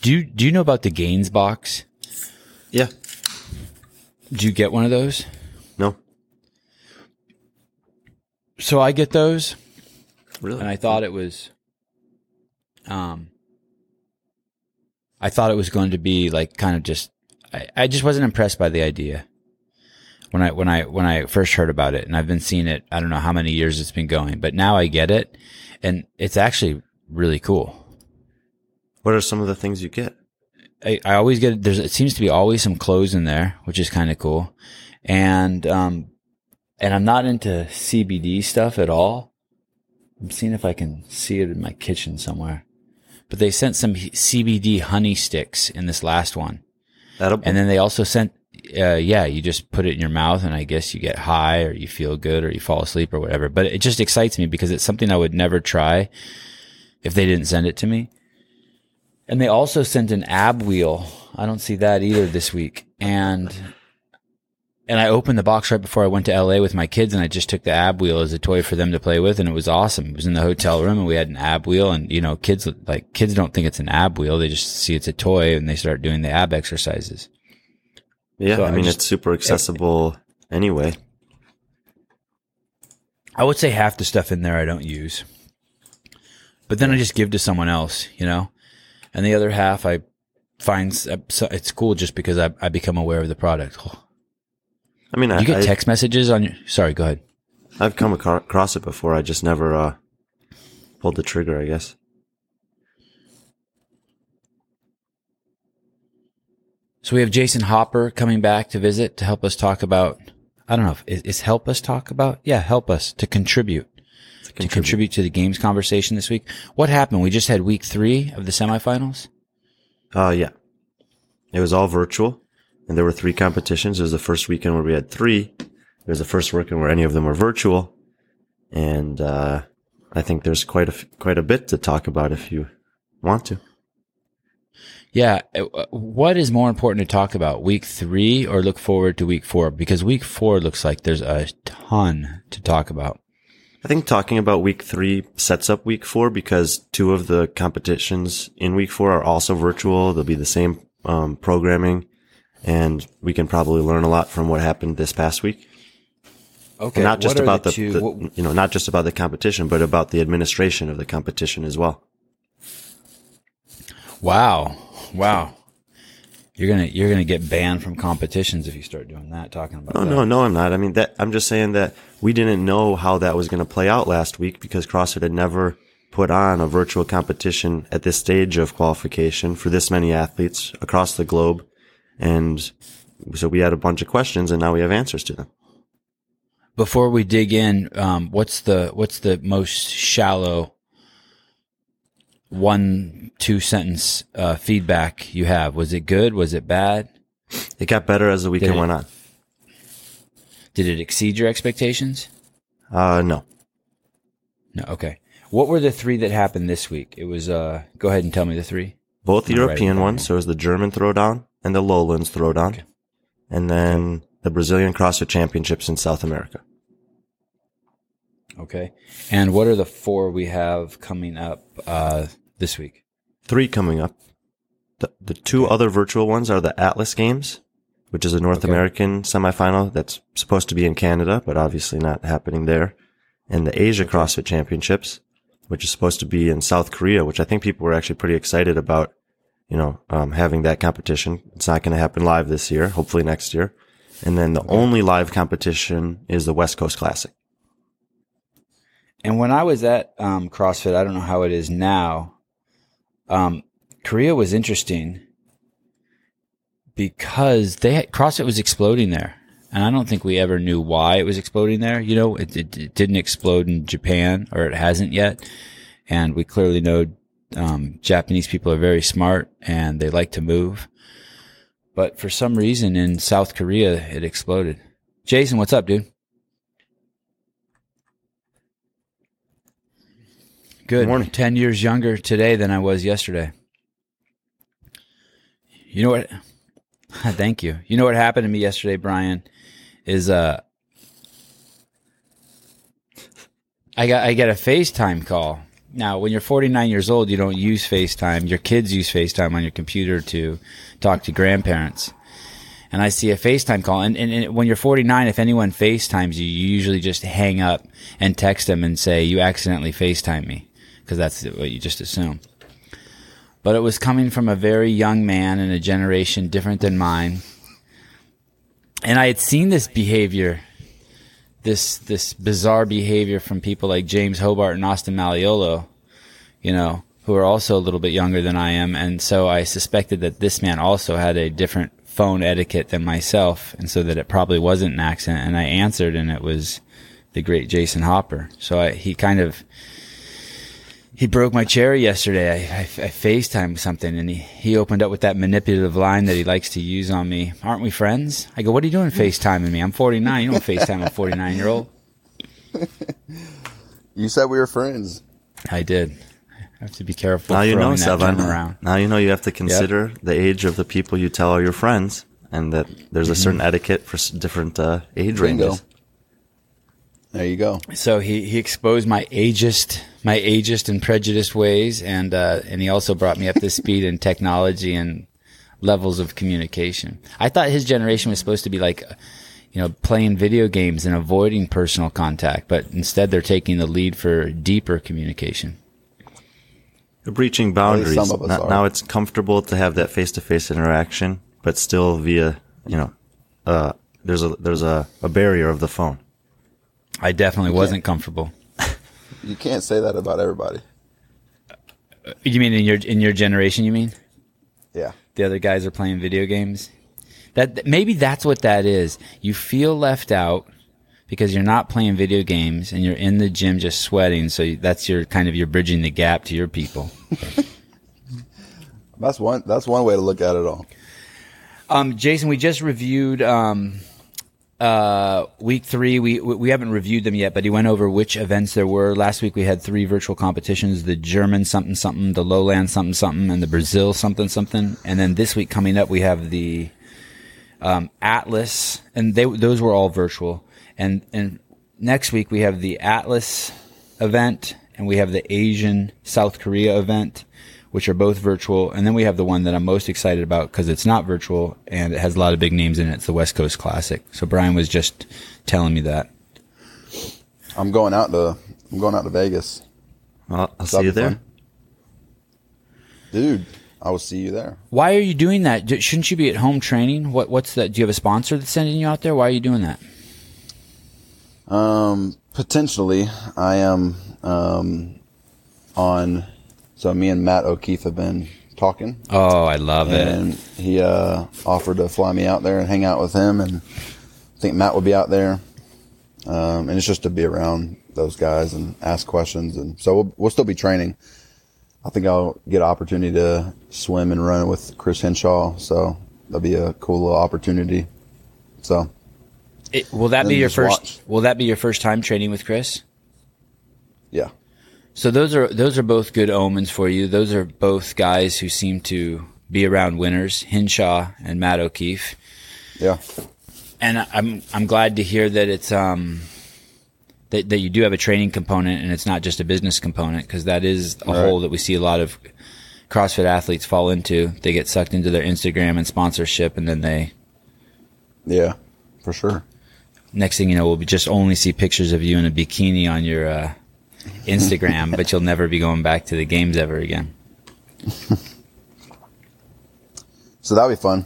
Do you do you know about the Gainz Box? Yeah. Do you get one of those? No. So I get those, Really? and I thought it was, um, I thought it was going to be like kind of just. I, I just wasn't impressed by the idea when I when I when I first heard about it, and I've been seeing it. I don't know how many years it's been going, but now I get it, and it's actually really cool. What are some of the things you get? I, I always get there's it seems to be always some clothes in there, which is kind of cool, and um, and I'm not into CBD stuff at all. I'm seeing if I can see it in my kitchen somewhere, but they sent some CBD honey sticks in this last one, Edible? and then they also sent. Uh, yeah, you just put it in your mouth, and I guess you get high, or you feel good, or you fall asleep, or whatever. But it just excites me because it's something I would never try if they didn't send it to me. And they also sent an ab wheel. I don't see that either this week. And and I opened the box right before I went to LA with my kids and I just took the ab wheel as a toy for them to play with and it was awesome. It was in the hotel room and we had an ab wheel and you know, kids like kids don't think it's an ab wheel. They just see it's a toy and they start doing the ab exercises. yeah, so I I mean, just- it's super accessible anyway. I would say half the stuff in there I don't use. But then I just give to someone else, you know? And the other half I find it's cool just because I, I become aware of the product. I mean, I, You get I, text messages on your. Sorry, go ahead. I've come across it before. I just never uh, pulled the trigger, I guess. So we have Jayson Hopper coming back to visit to help us talk about. I don't know if is, is help us talk about. Yeah, help us to contribute to contribute to the games conversation this week. What happened? We just had week three of the semifinals. Uh, yeah. It was all virtual, and there were three competitions. It was the first weekend where we had three. It was the first weekend where any of them were virtual, and uh, I think there's quite a quite a bit to talk about if you want to. Yeah, uh, what is more important to talk about, week three or look forward to week four? Because week four looks like there's a ton to talk about. I think talking about week three sets up week four because two of the competitions in week four are also virtual. They'll be the same um, programming, and we can probably learn a lot from what happened this past week. Okay, And not just about the, two- the- what- you know not just about the competition, but about the administration of the competition as well. Wow. Wow. You're gonna you're gonna get banned from competitions if you start doing that. Talking about No, that. no, no, I'm not. I mean that I'm just saying that we didn't know how that was going to play out last week because CrossFit had never put on a virtual competition at this stage of qualification for this many athletes across the globe. And so we had a bunch of questions and now we have answers to them. Before we dig in, um, what's the what's the most shallow one two sentence uh, feedback you have? Was it good? Was it bad? It got better as the weekend went on. Did it exceed your expectations? Uh, no. No. Okay. What were the three that happened this week? It was. Uh, go ahead and tell me the three. Both I'm gonna write it European ones. here. So it was the German throwdown and the Lowlands throwdown. Okay. And then the Brazilian CrossFit Championships in South America. Okay. And what are the four we have coming up uh, this week? three coming up. The, the two other virtual ones are the Atlas Games, which is a North Okay. American semifinal that's supposed to be in Canada, but obviously not happening there. And the Asia CrossFit Championships, which is supposed to be in South Korea, which I think people were actually pretty excited about, you know, um, having that competition. It's not going to happen live this year, hopefully next year. And then the only live competition is the West Coast Classic. And when I was at um, CrossFit, I don't know how it is now. Um, Korea was interesting because they had, CrossFit was exploding there, and I don't think we ever knew why it was exploding there. You know, it, it, it didn't explode in Japan, or it hasn't yet, and we clearly know um, Japanese people are very smart and they like to move. But for some reason in South Korea, it exploded. Jayson, what's up, dude? Good. Morning. 10 years younger today than I was yesterday. You know what? Thank you. You know what happened to me yesterday, Brian? Is uh I got I get a FaceTime call Now, when you're 49 years old, you don't use FaceTime. Your kids use FaceTime on your computer to talk to grandparents. And I see a FaceTime call. And, and, and when you're 49, if anyone FaceTimes you, you usually just hang up and text them and say, you accidentally FaceTime me. Cause that's what you just assume. But it was coming from a very young man in a generation different than mine. And I had seen this behavior this this bizarre behavior from people like James Hobart and Austin Malleolo, you know, who are also a little bit younger than I am, and so I suspected that this man also had a different phone etiquette than myself, and so that it probably wasn't an accident. And I answered, and it was the great Jayson Hopper. So I, he kind of he broke my cherry yesterday. I, I, I FaceTime something and he, he opened up with that manipulative line that he likes to use on me. Aren't we friends? I go, what are you doing FaceTiming me? I'm 49. You don't FaceTime a 49 year old. You said we were friends. I did. I have to be careful. Now you know, throwing that term Sevan. around. Now you know you have to consider the age of the people you tell are your friends, and that there's a Mm-hmm. certain etiquette for different uh, age Bingo. ranges. There you go. So he, he exposed my ageist, my ageist and prejudiced ways, and uh, and he also brought me up to speed in technology and levels of communication. I thought his generation was supposed to be like, uh, you know, playing video games and avoiding personal contact, but instead they're taking the lead for deeper communication. You're breaching boundaries. some of us now, are. now it's comfortable to have that face-to-face interaction, but still via, you know, uh, there's a there's a, a barrier of the phone. I definitely wasn't comfortable. You can't say that about everybody. You mean in your in your generation? You mean? Yeah. the other guys are playing video games. That maybe that's what that is. You feel left out because you're not playing video games and you're in the gym just sweating. So that's your kind of you're bridging the gap to your people. That's one that's one way to look at it all. Um, Jayson, we just reviewed um, uh, week three. We we haven't reviewed them yet, but he went over which events there were. Last week we had three virtual competitions: the German something something, the Lowland something something, and the Brazil something something. And then this week coming up, we have the um, Atlas, and they those were all virtual. And and next week we have the Atlas event, and we have the Asian South Korea event, which are both virtual. And then we have the one that I'm most excited about because it's not virtual and it has a lot of big names in it. It's the West Coast Classic. So Brian was just telling me that. I'm going out to I'm going out to Vegas. Well, I'll That'll see you there. fun. Dude, I will see you there. Why are you doing that? Shouldn't you be at home training? What what's that? Do you have a sponsor that's sending you out there? Why are you doing that? Um, potentially, I am um, on. So me and Matt O'Keefe have been talking, Oh, I love and it. And he uh, offered to fly me out there and hang out with him, and I think Matt will be out there. Um, and it's just to be around those guys and ask questions, and so we'll, we'll still be training. I think I'll get an opportunity to swim and run with Chris Hinshaw, so that'll be a cool little opportunity. So It- will that be your first? watch. Will that be your first time training with Chris? yeah, So those are those are both good omens for you. Those are both guys who seem to be around winners, Hinshaw and Matt O'Keefe. yeah. And I'm I'm glad to hear that it's um that that you do have a training component and it's not just a business component because that is a Right. hole that we see a lot of CrossFit athletes fall into. They get sucked into their Instagram and sponsorship, and then they Yeah, for sure. next thing you know, we'll be just only see pictures of you in a bikini on your uh, Instagram, but you'll never be going back to the games ever again. So that'll be fun.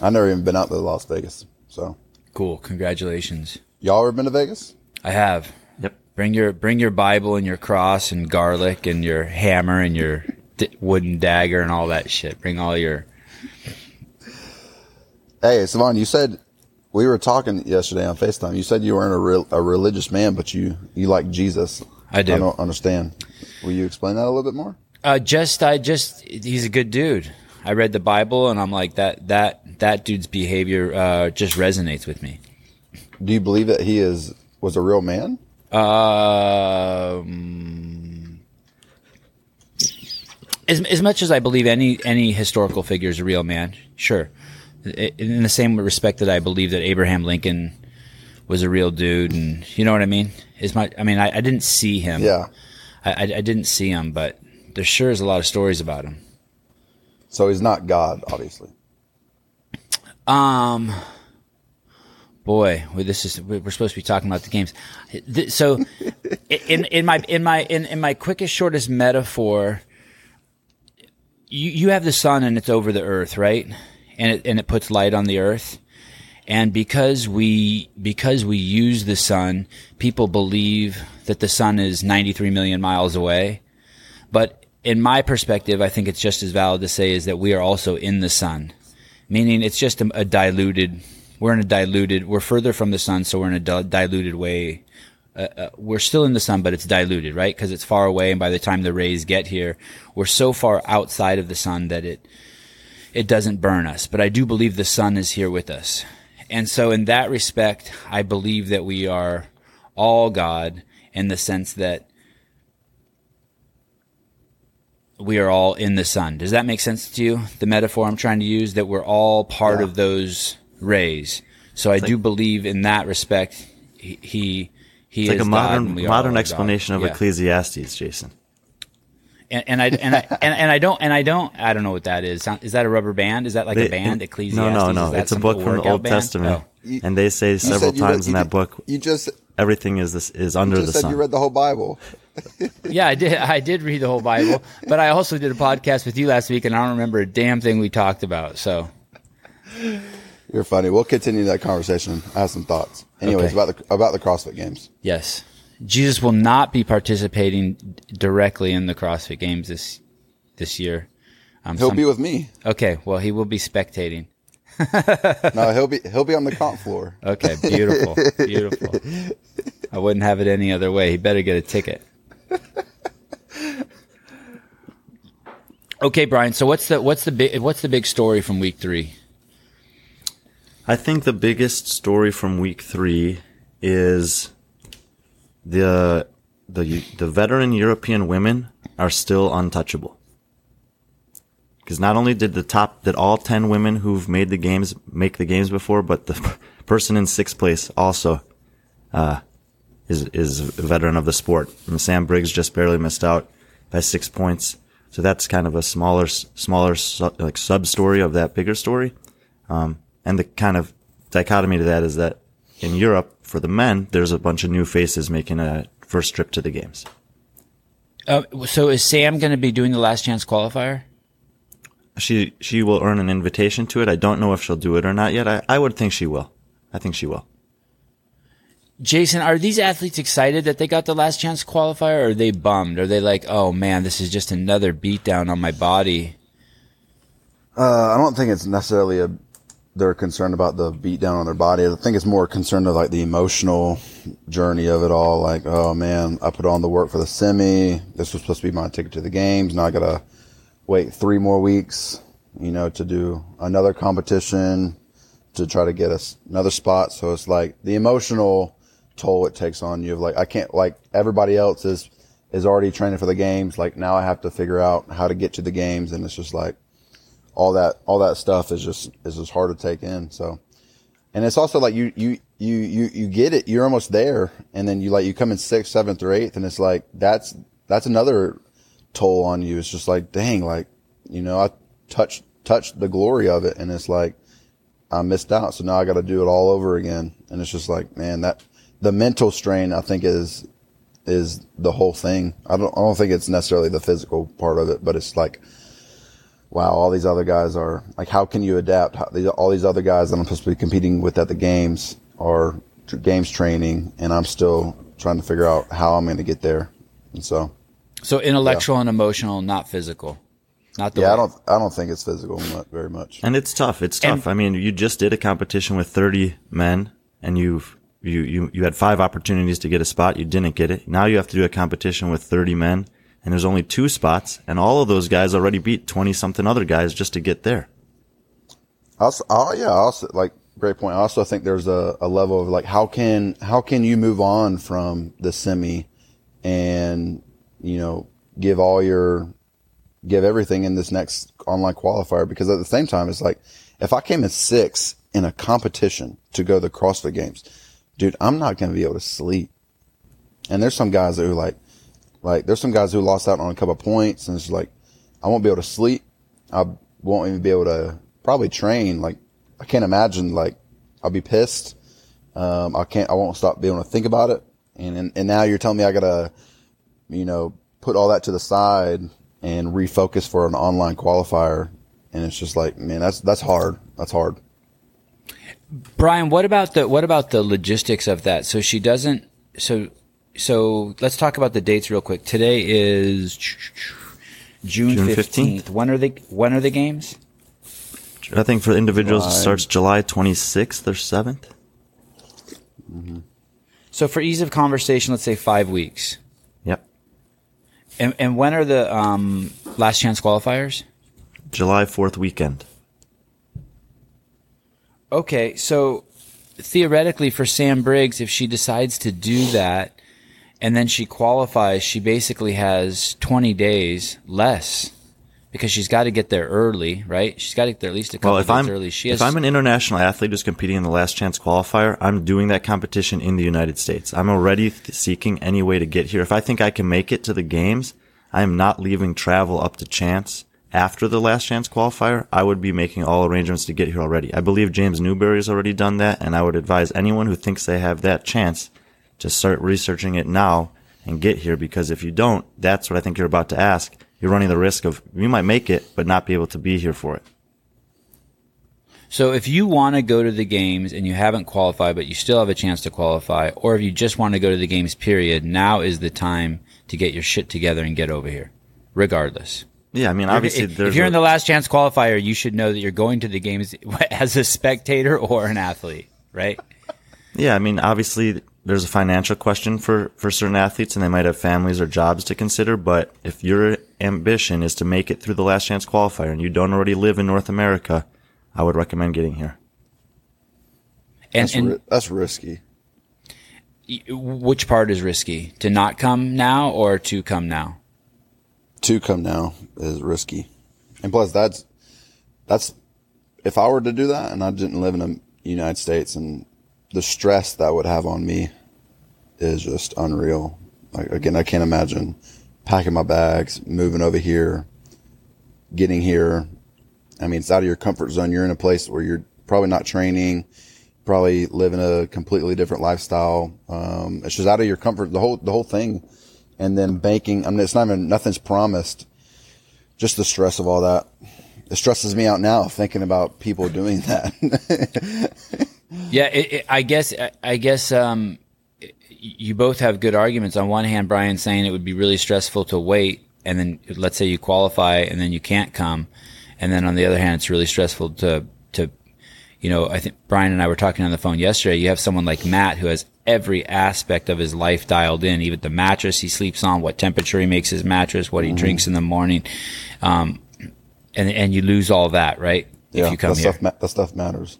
I've never even been out to Las Vegas. So Cool. Congratulations. y'all ever been to Vegas? I have. Yep. Bring your bring your Bible and your cross and garlic and your hammer and your d- wooden dagger and all that shit. Bring all your. Hey, Sevan, you said we were talking yesterday on Facetime. You said you weren't a real a religious man, but you you like Jesus. I do. I don't understand. Will you explain that a little bit more? Uh, just I just he's a good dude. I read the Bible and I'm like that that that dude's behavior uh, just resonates with me. Do you believe that he is was a real man? Um, as as much as I believe any any historical figure is a real man, sure. In the same respect that I believe that Abraham Lincoln was a real dude, and you know what I mean. Is my I mean I, I didn't see him. Yeah. I, I, I didn't see him, but there sure is a lot of stories about him. So he's not God, obviously. Um, boy, well, this is we're supposed to be talking about the games. So, in in my in my in, in my quickest shortest metaphor, you you have the sun and it's over the earth, right? And it and it puts light on the earth. And because we because we use the sun, people believe that the sun is 93 million miles away. But in my perspective, I think it's just as valid to say is that we are also in the sun, meaning it's just a, a diluted. We're in a diluted. We're further from the sun, so we're in a di- diluted way. Uh, uh, we're still in the sun, but it's diluted, right? Because it's far away, and by the time the rays get here, we're so far outside of the sun that it it doesn't burn us. But I do believe the sun is here with us, and so in that respect, I believe that we are all God in the sense that we are all in the sun. Does that make sense to you? The metaphor I'm trying to use that we're all part Yeah. of those rays. So I do believe in that respect. He he, he It's like is a modern modern are God. explanation of Yeah. Ecclesiastes, Jayson. And, and I and I and, and I don't and I don't I don't know what that is. Is that a rubber band? Is that like a They- band? Ecclesiastes? No, no, no. It's a book from the Old band? Testament, Oh. You- and they say several you read- times in that did- book You just everything is this is under you the said sun. you read the whole Bible. Yeah, I did. I did read the whole Bible, but I also did a podcast with you last week, and I don't remember a damn thing we talked about. So You're funny. We'll continue that conversation. I have some thoughts. Anyways, Okay. about the about the CrossFit Games. yes, Jesus will not be participating directly in the CrossFit Games this this year. Um, He'll some- be with me. okay. Well, he will be spectating. No, he'll be he'll be on the comp floor. Okay, beautiful, beautiful. I wouldn't have it any other way. He better get a ticket. Okay, Brian. So what's the what's the big what's the big story from week three? I think the biggest story from week three is the the the veteran European women are still untouchable. Because not only did the top did all ten women who've made the games make the games before, but the person in sixth place also uh, is is a veteran of the sport. And Sam Briggs just barely missed out by six points. So that's kind of a smaller smaller su- like sub story of that bigger story. And the kind of dichotomy to that is that in Europe, for the men, there's a bunch of new faces making a first trip to the games. Uh, so is Sam going to be doing the last chance qualifier? She she will earn an invitation to it. I don't know if she'll do it or not yet. I, I would think she will. I think she will. Jayson, are these athletes excited that they got the last chance qualifier, or are they bummed? Are they like, oh man, this is just another beatdown on my body? Uh, I don't think it's necessarily a they're concerned about the beat down on their body. I think it's more concerned of like the emotional journey of it all. Like, oh man, I put on the work for the semi. This was supposed to be my ticket to the games. Now I gotta wait three more weeks, you know, to do another competition to try to get us another spot. So it's like the emotional toll it takes on you of like, I can't, like everybody else is, is already training for the games. Like now I have to figure out how to get to the games. And it's just like, all that all that stuff is just is just hard to take in. So, and it's also like you you you you you get it, you're almost there, and then you like you come in sixth, seventh, or eighth, and it's like that's that's another toll on you. It's just like dang, like you know I touched touched the glory of it, and it's like I missed out, so now I got to do it all over again, and it's just like man, that the mental strain I think is is the whole thing. I don't I don't think it's necessarily the physical part of it, but it's like wow, all these other guys are like, how can you adapt? How, these, all these other guys that I'm supposed to be competing with at the games are tr- games training, and I'm still trying to figure out how I'm going to get there. And so, So intellectual and emotional, not physical. Not the yeah, way- I don't, I don't think it's physical very much. And it's tough. It's tough. I mean, you just did a competition with 30 men and you've, you, you, you had five opportunities to get a spot. You didn't get it. Now you have to do a competition with 30 men and there's only two spots and all of those guys already beat 20 something other guys just to get there. Also, oh yeah, also like great point. I also think there's a, a level of like how can how can you move on from the semi and you know give all your give everything in this next online qualifier because at the same time it's like if I came in six in a competition to go to the CrossFit Games, dude, I'm not going to be able to sleep. And there's some guys that are like Like there's some guys who lost out on a couple points and it's like, I won't be able to sleep. I won't even be able to probably train. Like I can't imagine like I'll be pissed. Um, I can't, I won't stop being able to think about it. And, and, and now you're telling me I gotta, you know, put all that to the side and refocus for an online qualifier. And it's just like, man, that's, that's hard. That's hard. Brian, what about the what about the logistics of that? So she doesn't. So so let's talk about the dates real quick. Today is June fifteenth. When are the when are the games? I think for individuals it starts July 26th or 7th. So for ease of conversation, let's say five weeks. Yep. And and when are the um, last chance qualifiers? July 4th weekend. Okay, so theoretically for Sam Briggs, if she decides to do that and then she qualifies, she basically has 20 days less because she's got to get there early, right? She's got to get there at least a couple Well, if days I'm early. She if I'm an international athlete who's competing in the last chance qualifier, I'm doing that competition in the United States. I'm already seeking any way to get here. If I think I can make it to the games, I am not leaving travel up to chance after the last chance qualifier. I would be making all arrangements to get here already. I believe James Newbury has already done that, and I would advise anyone who thinks they have that chance to start researching it now and get here because if you don't, that's what I think you're about to ask. You're running the risk of you might make it, but not be able to be here for it. so if you want to go to the games and you haven't qualified, but you still have a chance to qualify, or if you just want to go to the games, period, now is the time to get your shit together and get over here, regardless. Yeah, I mean, obviously, if, there's if you're a- in the last chance qualifier, you should know that you're going to the games as a spectator or an athlete, right? Yeah, I mean, obviously, there's a financial question for, for certain athletes, and they might have families or jobs to consider. But if your ambition is to make it through the last chance qualifier and you don't already live in North America, I would recommend getting here. And, That's, and that's risky. which part is risky? To not come now or to come now? to come now is risky. And plus that's, that's, if I were to do that and I didn't live in the United States and the stress that would have on me is just unreal. Like, again, I can't imagine packing my bags, moving over here, getting here. I mean, it's out of your comfort zone. You're in a place where you're probably not training, probably living a completely different lifestyle. Um, it's just out of your comfort, the whole, the whole thing. And then banking, I mean, it's not even, nothing's promised. Just the stress of all that. It stresses me out now thinking about people doing that. Yeah, it, it, I guess. I- I guess um, you both have good arguments. On one hand, Brian saying it would be really stressful to wait, and then let's say you qualify, and then you can't come, and then on the other hand, it's really stressful to to, you know, I think Brian and I were talking on the phone yesterday. You have someone like Matt who has every aspect of his life dialed in, even the mattress he sleeps on, what temperature he makes his mattress, what he drinks in the morning, um, and and you lose all that, right? if you come that here. stuff, ma- that stuff matters.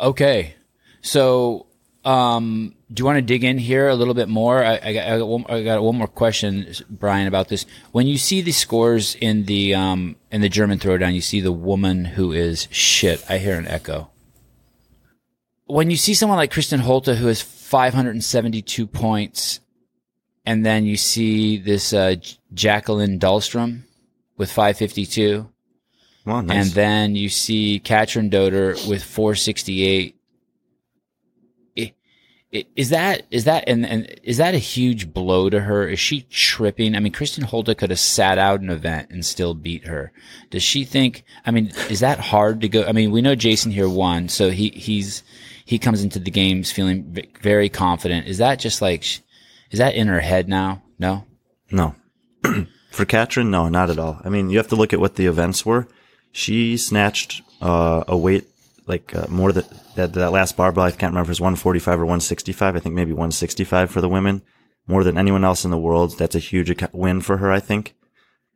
Okay. So, um, do you want to dig in here a little bit more? I, I, got, I, got one, I got one more question, Brian, about this. When you see the scores in the um, in the German throwdown, you see the woman who is shit. I hear an echo. When you see someone like Kristin Holte who has 572 points, and then you see this uh, Jacqueline Dahlstrom with 552, Well, nice. and then you see Katrin Doder with 468. Is that is that and, and is that a huge blow to her? Is she tripping? I mean, Kristin Holte could have sat out an event and still beat her. Does she think? I mean, is that hard to go? I mean, we know Jayson here won, so he he's he comes into the games feeling very confident. Is that just like, is that in her head now? No. No. For Katrin, no, not at all. I mean, you have to look at what the events were. She snatched uh, a weight like uh, more than that, that last barbell. I can't remember if it was 145 or 165. I think maybe 165 for the women. More than anyone else in the world. That's a huge win for her, I think.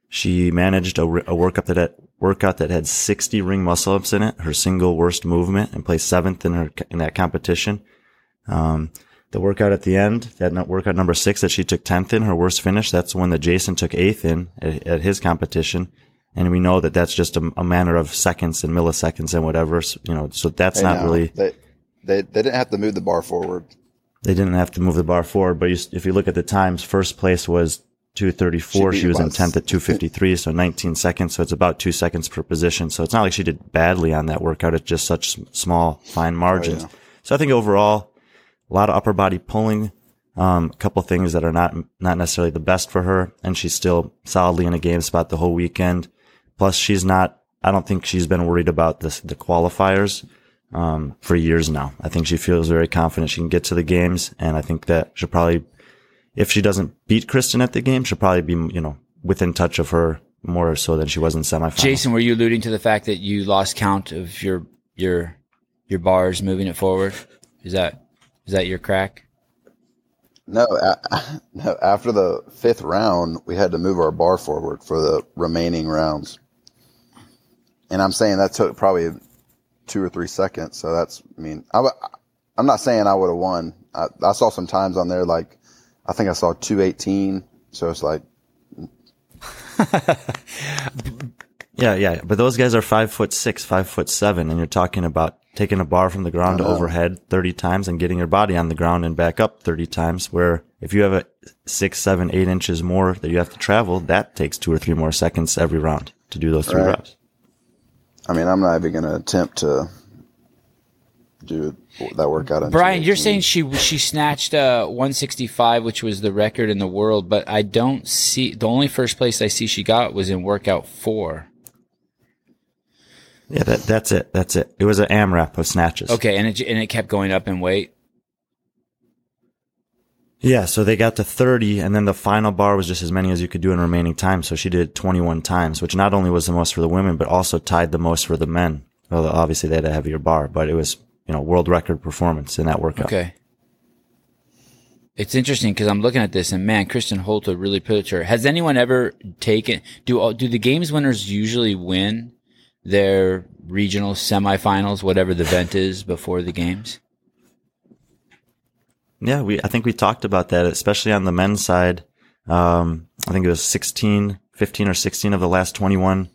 She managed a, a workout that had, workout that had 60 ring muscle ups in it, her single worst movement, and placed seventh in her in that competition. Um, the workout at the end, that workout number six that she took 10th in, her worst finish, that's one that Jayson took eighth in at, at his competition. And we know that that's just a, a matter of seconds and milliseconds and whatever. So, you know, so that's Hey, not now, really, They, they, they didn't have to move the bar forward. they didn't have to move the bar forward. But you, if you look at the times, first place was 234. She She, was in 10th at 253, so 19 seconds. So it's about two seconds per position. So it's not like she did badly on that workout. It's just such small, fine margins. yeah. So I think overall, a lot of upper body pulling, um, a couple things that are not, not necessarily the best for her. And she's still solidly in a game spot the whole weekend. Plus she's not, I don't think she's been worried about this, the qualifiers, um, for years now. I think she feels very confident she can get to the games. And I think that she'll probably, if she doesn't beat Kristin at the game, she'll probably be, you know, within touch of her more so than she was in semifinals. Jayson, were you alluding to the fact that you lost count of your your your bars moving it forward? Is that is that your crack? No, no. After the fifth round, we had to move our bar forward for the remaining rounds, and I'm saying that took probably two or three seconds. So that's, I mean, I, w- I'm not saying I would have won. I, I saw some times on there like, I think I saw 218. So it's like, Yeah, yeah. But those guys are five foot six, five foot seven, and you're talking about taking a bar from the ground to overhead 30 times and getting your body on the ground and back up 30 times. Where if you have a six, seven, eight inches more that you have to travel, that takes two or three more seconds every round to do those three Right. reps. I mean, I'm not even going to attempt to do that workout. Brian, you're saying she she snatched uh 165, which was the record in the world, but I don't see the only first place I see she got was in workout four. Yeah, that, that's it. That's it. It was an AMRAP of snatches. Okay, and it and it kept going up in weight. Yeah, so they got to 30 and then the final bar was just as many as you could do in remaining time. So she did 21 times, which not only was the most for the women, but also tied the most for the men. Although obviously they had a heavier bar, but it was, you know, world record performance in that workout. Okay. It's interesting because I'm looking at this and man, Kristin Holte really put it to her. Has anyone ever taken do all- do the games winners usually win their regional semifinals, whatever the event is before the games? Yeah, we, I think we talked about that, especially on the men's side. Um, I think it was 16, 15 or 16 of the last 21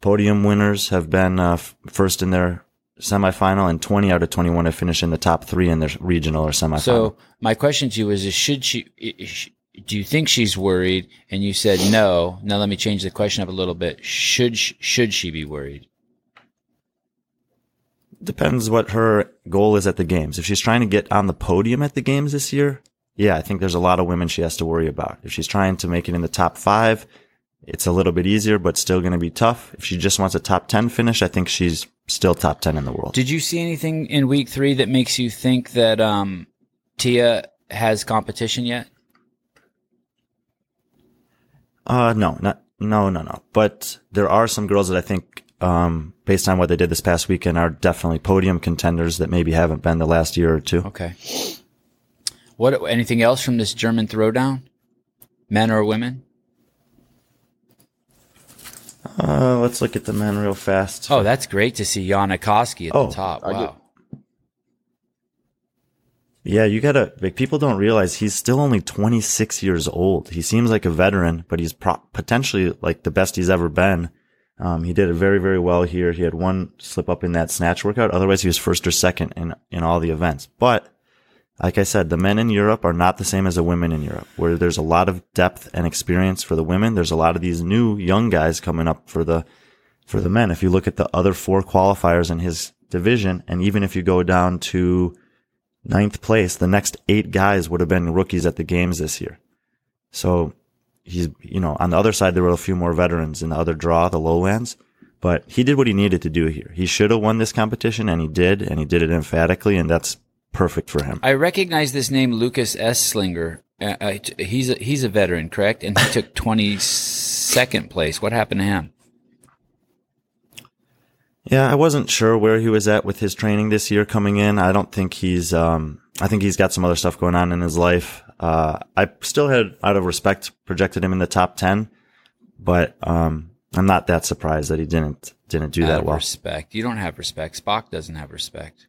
podium winners have been, uh, first in their semifinal and 20 out of 21 have finished in the top three in their regional or semifinal. So my question to you is: Is should she? i- sh- Do you think she's worried? And you said no. Now let me change the question up a little bit. Should sh- should she be worried? Depends what her goal is at the games. If she's trying to get on the podium at the games this year, yeah, I think there's a lot of women she has to worry about. If she's trying to make it in the top five, it's a little bit easier, but still going to be tough. If she just wants a top 10 finish, I think she's still top 10 in the world. Did you see anything in week three that makes you think that um, Tia has competition yet? Uh, no, not, no, no, no. But there are some girls that I think, um, based on what they did this past weekend are definitely podium contenders that maybe haven't been the last year or two. Okay. What? Anything else from this German throwdown? Men or women? Uh, let's look at the men real fast. Oh, that's great to see Jonne Koski at Oh, the top. Get- Wow. Yeah, you gotta, like, people don't realize he's still only 26 years old. He seems like a veteran, but he's pro- potentially like the best he's ever been. Um, he did it very, very well here. He had one slip up in that snatch workout. Otherwise, he was first or second in, in all the events. But, like I said, the men in Europe are not the same as the women in Europe, where there's a lot of depth and experience for the women. There's a lot of these new young guys coming up for the, for the men. If you look at the other four qualifiers in his division, and even if you go down to, ninth place, the next eight guys would have been rookies at the games this year. So he's, you know, on the other side, there were a few more veterans in the other draw, the lowlands, but he did what he needed to do here. He should have won this competition and he did, and he did it emphatically, and that's perfect for him. I recognize this name, Lukas Esslinger. Uh, uh, t- he's a, he's a veteran, correct? And he took twenty second place. What happened to him? Yeah, I wasn't sure where he was at with his training this year coming in. I don't think he's, um, I think he's got some other stuff going on in his life. Uh, I still had, out of respect, projected him in the top 10, but, um, I'm not that surprised that he didn't, didn't do Out that well. respect. You don't have respect. Spock doesn't have respect.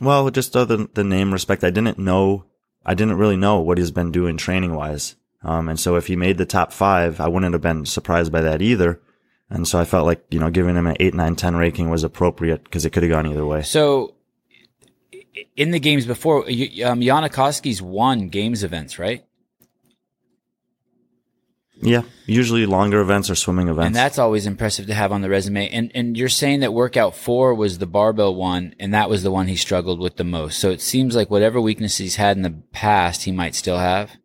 Well, just other than the name respect, I didn't know, I didn't really know what he's been doing training wise. Um, and so if he made the top five, I wouldn't have been surprised by that either. And so I felt like, you know, giving him an eight, nine, 10 ranking was appropriate because it could have gone either way. So in the games before, um, Jonne Koski's won games events, right? Yeah, usually longer events or swimming events. And that's always impressive to have on the resume. And and you're saying that workout four was the barbell one, and that was the one he struggled with the most. So it seems like whatever weaknesses he's had in the past, he might still have.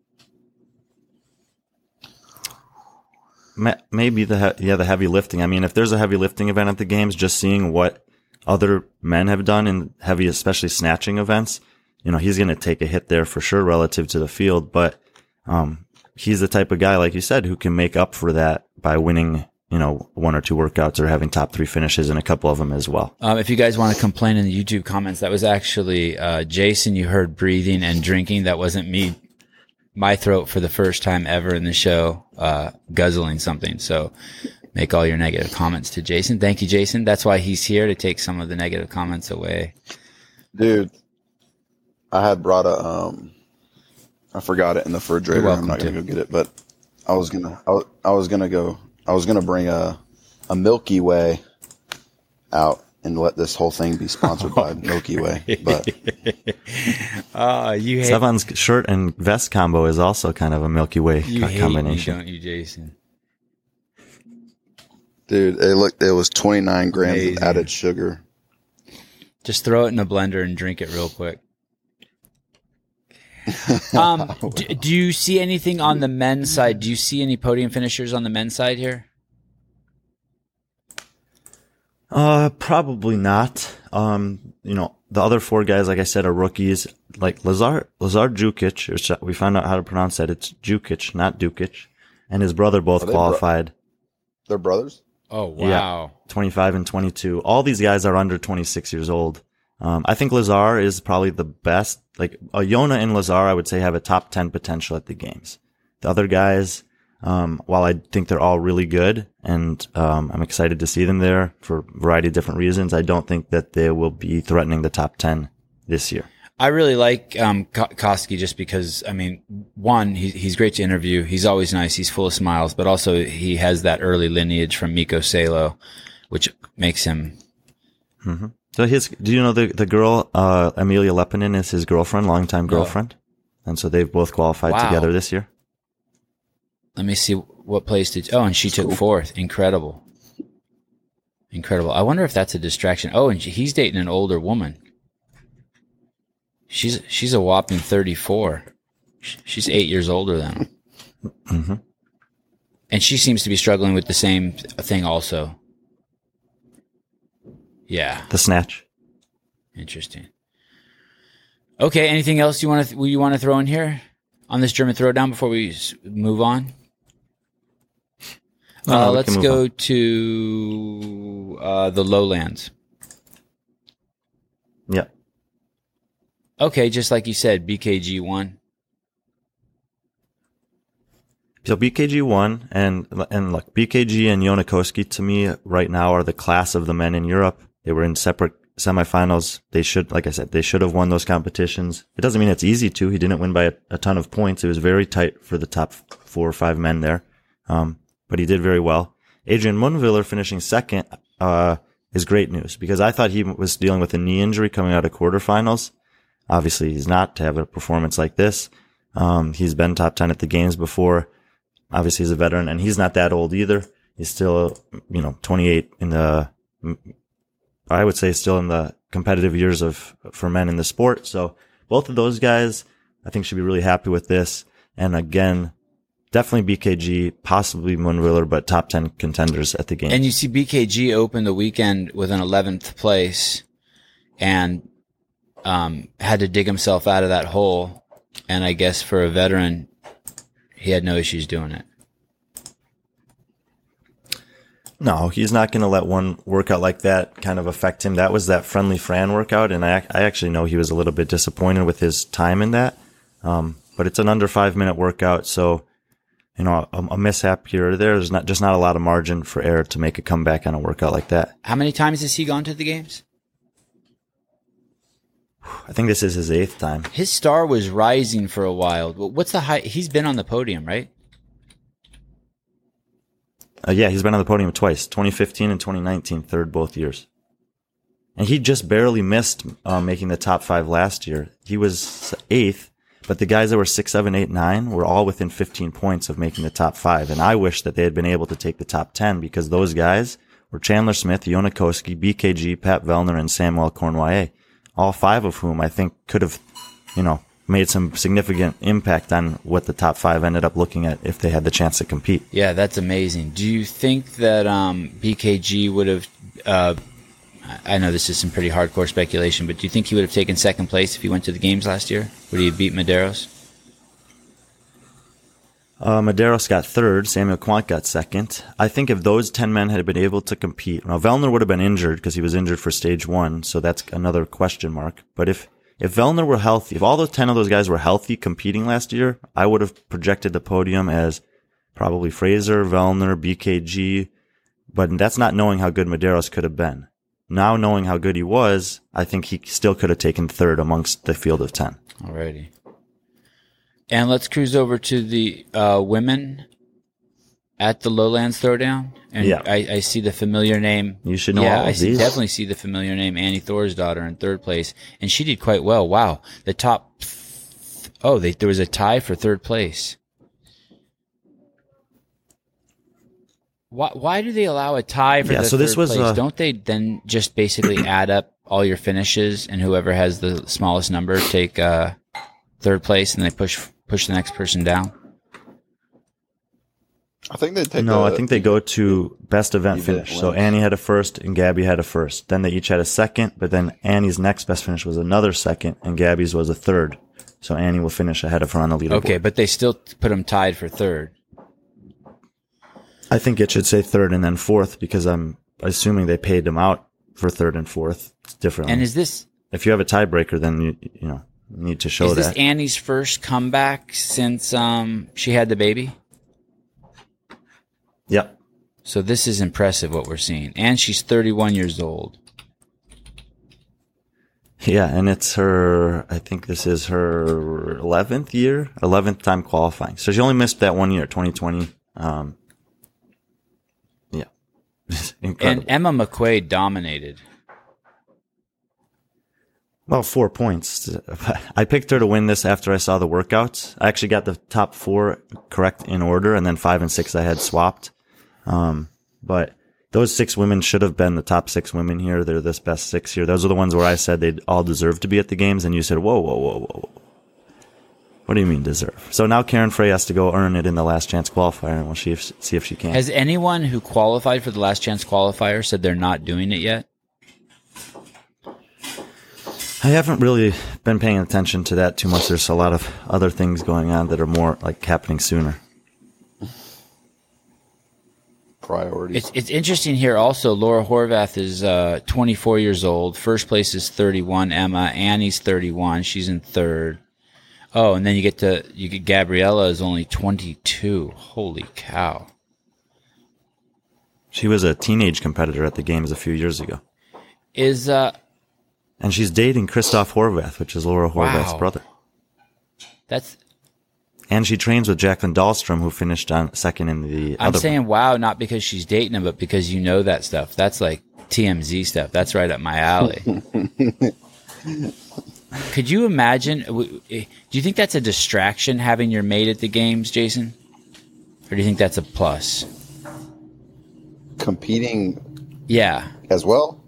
Maybe the he- yeah the heavy lifting. I mean, if there's a heavy lifting event at the games, just seeing what other men have done in heavy, especially snatching events, you know, he's going to take a hit there for sure relative to the field. But um, he's the type of guy, like you said, who can make up for that by winning, you know, one or two workouts or having top three finishes in a couple of them as well. Um, if you guys want to complain in the YouTube comments, that was actually uh, Jayson. You heard breathing and drinking. That wasn't me. My throat for the first time ever in the show, uh, guzzling something. So make all your negative comments to Jayson. Thank you, Jayson. That's why he's here to take some of the negative comments away. Dude, I had brought a um I forgot it in the refrigerator. You're I'm not gonna to. go get it, but I was gonna I was, I was gonna go I was gonna bring a a Milky Way out and let this whole thing be sponsored by Milky Way. But Uh, you hate, Sevan's shirt and vest combo is also kind of a Milky Way you co- hate me, combination. don't you, Jayson? Dude, it looked it was 29 grams Amazing. of added sugar. Just throw it in a blender and drink it real quick. Um, d- do you see anything on the men's side? Do you see any podium finishers on the men's side here? Uh, probably not. Um, you know, the other four guys, like I said, are rookies. Like Lazar, Lazar Jukic, which we found out how to pronounce that. It's Jukic, not Dukic. And his brother both Are they bro- qualified. They're brothers? Oh Yeah. wow! 25 and 22. All these guys are under 26 years old. Um, I think Lazar is probably the best. Like, uh, Jonne and Lazar, I would say have a top 10 potential at the games. The other guys, um, while I think they're all really good and, um, I'm excited to see them there for a variety of different reasons, I don't think that they will be threatening the top 10 this year. I really like um, Koski just because I mean, one, he's he's great to interview. He's always nice. He's full of smiles, but also he has that early lineage from Mikko Salo, which makes him. So his, do you know the, the girl, uh, Amelia Lepinin is his girlfriend, longtime girlfriend? And so they've both qualified Wow. together this year. Let me see what place did. Oh, and she took fourth. Incredible, incredible. I wonder if that's a distraction. Oh, and he's dating an older woman. She's she's a whopping thirty four. She's eight years older than him. hmm And she seems to be struggling with the same thing also. Yeah, The snatch. interesting. Okay, anything else you want to th- you want to throw in here on this German throwdown before we s- move on? Uh, let's go on. to uh, the lowlands. Yeah. Okay, just like you said, BKG one. So BKG1 and and look, BKG and Jonne Koski to me right now are the class of the men in Europe. They were in separate semifinals. They should, like I said, they should have won those competitions. It doesn't mean it's easy to. He didn't win by a, a ton of points. It was very tight for the top four or five men there, um, but he did very well. Adrian Mundwiler finishing second uh, is great news because I thought he was dealing with a knee injury coming out of quarterfinals. Obviously, he's not to have a performance like this. Um, he's been top 10 at the games before. Obviously, he's a veteran and he's not that old either. He's still, you know, 28 in the, I would say still in the competitive years of, for men in the sport. So both of those guys, I think should be really happy with this. And again, definitely BKG, possibly Mundwiler, but top 10 contenders at the game. And you see BKG open the weekend with an 11th place and um, had to dig himself out of that hole. And I guess for a veteran, he had no issues doing it. No, he's not going to let one workout like that kind of affect him. That was that friendly Fran workout, and I I actually know he was a little bit disappointed with his time in that. Um, but it's an under five minute workout, so you know a, a mishap here or there. There's not just not a lot of margin for error to make a comeback on a workout like that. How many times has he gone to the games? I think this is his eighth time. His star was rising for a while. What's the high? He's been on the podium, right? Uh, yeah, he's been on the podium twice, 2015 and 2019, third both years. and he just barely missed uh, making the top five last year. He was eighth, but the guys that were six, seven, eight, nine were all within 15 points of making the top five. And I wish that they had been able to take the top 10 because those guys were Chandler Smith, Koski, BKG, Pat Vellner, and Samuel Cournoyer. All five of whom I think could have, you know, made some significant impact on what the top five ended up looking at if they had the chance to compete. Yeah, that's amazing. Do you think that um, BKG would have? Uh, I know this is some pretty hardcore speculation, but do you think he would have taken second place if he went to the games last year? Would he have beat Medeiros? Uh, Medeiros got third. Samuel Kwant got second. I think if those 10 men had been able to compete, now Vellner would have been injured because he was injured for stage one. So that's another question mark. But if, if Vellner were healthy, if all those 10 of those guys were healthy competing last year, I would have projected the podium as probably Fraser, Vellner, BKG. But that's not knowing how good Medeiros could have been. Now knowing how good he was, I think he still could have taken third amongst the field of 10. Alrighty. And let's cruise over to the uh, women at the Lowlands Throwdown. And Yeah. I, I see the familiar name. You should know yeah, all of I see, definitely see the familiar name Annie Thorisdottir in third place, and she did quite well. Wow, the top. Oh, they, there was a tie for third place. Why, why do they allow a tie for Yeah, the so third this was, place? uh, Don't they then just basically add up all your finishes and whoever has the smallest number take uh, third place and they push push the next person down? I think they take. No, the- I think they go to best event Event finish. So. Annie had a first and Gabby had a first. Then they each had a second, but then Annie's next best finish was another second and Gabby's was a third. So Annie will finish ahead of her on the leaderboard. Okay, but they still put them tied for third. I think it should say third and then fourth because I'm assuming they paid them out for third and fourth. It's different. And is this if you have a tiebreaker, then you, you know, you need to show is this that. Annie's first comeback since um, she had the baby? yeah. So this is impressive what we're seeing, and she's 31 years old. Yeah. And it's her, I think this is her 11th year, 11th time qualifying. So she only missed that one year, 2020. Um, yeah. Incredible. And Emma McQuaid dominated. Well, four points. I picked her to win this after I saw the workouts. I actually got the top four correct in order, and then five and six I had swapped. Um, but those six women should have been the top six women here. They're this best six here. Those are the ones where I said they all deserve to be at the games, and you said, whoa, whoa, whoa, whoa, whoa. What do you mean deserve? So now Karin Frey has to go earn it in the last chance qualifier, and we'll see if, see if she can. Has anyone who qualified for the last chance qualifier said they're not doing it yet? I haven't really been paying attention to that too much. There's a lot of other things going on that are more like happening sooner. priorities. It's it's interesting here. Also, Laura Horvath is uh, 24 years old. First place is 31. Emma Annie's 31. She's in third. Oh, and then you get to you get Gabriella is only 22. Holy cow! She was a teenage competitor at the games a few years ago. Is uh And she's dating Christoph Horvath, which is Laura Horvath's Wow. brother. that's And she trains with Jacqueline Dahlstrom, who finished on second in the I'm other. saying wow, not because she's dating him, but because you know that stuff. That's like TMZ stuff. That's right up my alley. Could you imagine? eh, Do you think that's a distraction having your mate at the games, Jayson? Or do you think that's a plus? Competing Yeah. as well.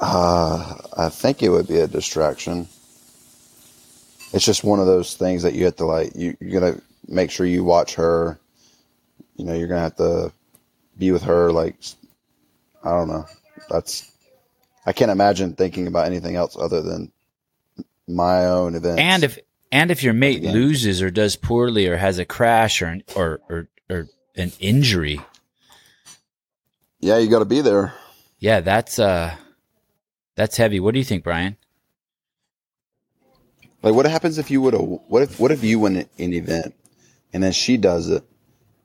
Uh, I think it would be a distraction. It's just one of those things that you have to like. You, you're gonna make sure you watch her. You know, you're gonna have to be with her. Like, I don't know. That's. I can't imagine thinking about anything else other than my own event. And if and if your mate Again. loses or does poorly or has a crash or an, or, or or an injury, yeah, you got to be there. yeah, that's uh that's heavy. What do you think, Brian? Like, what happens if you would have? What if? What if you win an event, and then she does it,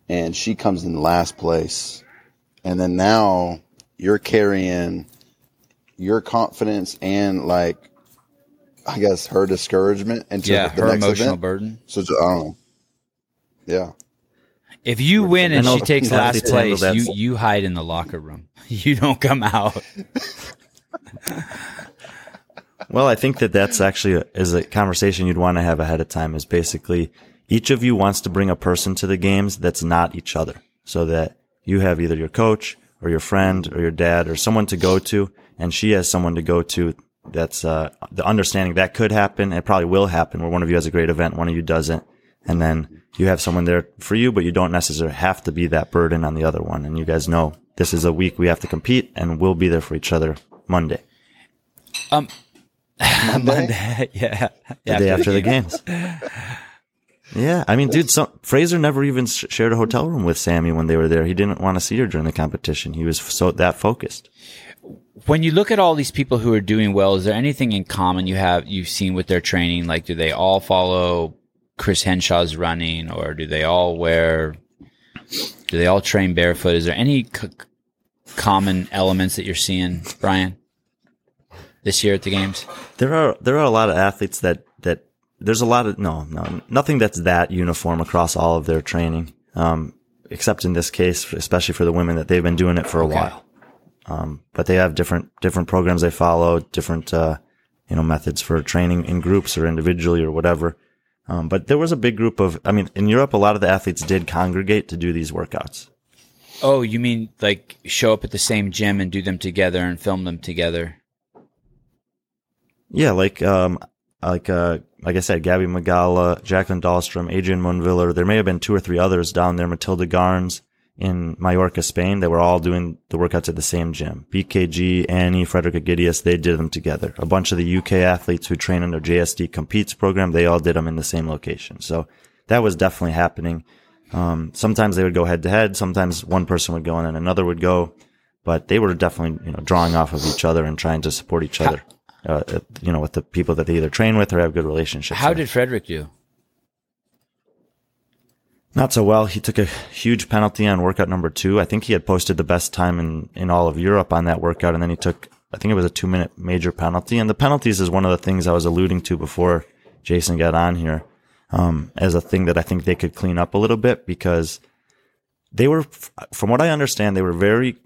and she comes in last place, and then now you're carrying your confidence and like, I guess her discouragement into Yeah, the her next emotional event. burden. So I don't know. Yeah, If you win and she takes last place, you you hide in the locker room. You don't come out. Well, I think that that's actually a, is a conversation you'd want to have ahead of time. Is basically each of you wants to bring a person to the games that's not each other, so that you have either your coach or your friend or your dad or someone to go to, and she has someone to go to. That's uh, the understanding that could happen. It probably will happen where one of you has a great event, one of you doesn't, and then you have someone there for you, but you don't necessarily have to be that burden on the other one. And you guys know this is a week we have to compete, and we'll be there for each other Monday, Um, Monday? yeah, the day after the games. Yeah, I mean, dude, so, Fraser never even sh- shared a hotel room with Sammy when they were there. He didn't want to see her during the competition. He was so that focused. When you look at all these people who are doing well, is there anything in common you have you've seen with their training? Like, do they all follow Chris Hinshaw's running, or do they all wear? Do they all train barefoot? Is there any c- common elements that you're seeing, Brian, this year at the games? There are there are a lot of athletes that that there's a lot of no no nothing that's that uniform across all of their training, um, except in this case, especially for the women that they've been doing it for a Okay. while. Um, but they have different different programs they follow, different uh, you know methods for training in groups or individually or whatever. Um, but there was a big group of, I mean, in Europe, a lot of the athletes did congregate to do these workouts. Oh, you mean like show up at the same gym and do them together and film them together? Yeah, like um, like uh, like I said, Gabby Migala, Jacqueline Dahlstrom, Adrian Mundwiler. There may have been two or three others down there. Matilde Garnes in Mallorca, Spain. They were all doing the workouts at the same gym. BKG, Annie, Frederik Aegidius, they did them together. A bunch of the UK athletes who train under JSD Competes program, they all did them in the same location. So that was definitely happening. Um, sometimes they would go head to head. Sometimes one person would go and then another would go, but they were definitely, you know, drawing off of each other and trying to support each other. Uh, uh, you know, with the people that they either train with or have good relationships. How with. did Frederik do? Not so well. He took a huge penalty on workout number two. I think he had posted the best time in, in all of Europe on that workout. And then he took, I think it was a two minute major penalty. And the penalties is one of the things I was alluding to before Jayson got on here, um, as a thing that I think they could clean up a little bit because they were, from what I understand, they were very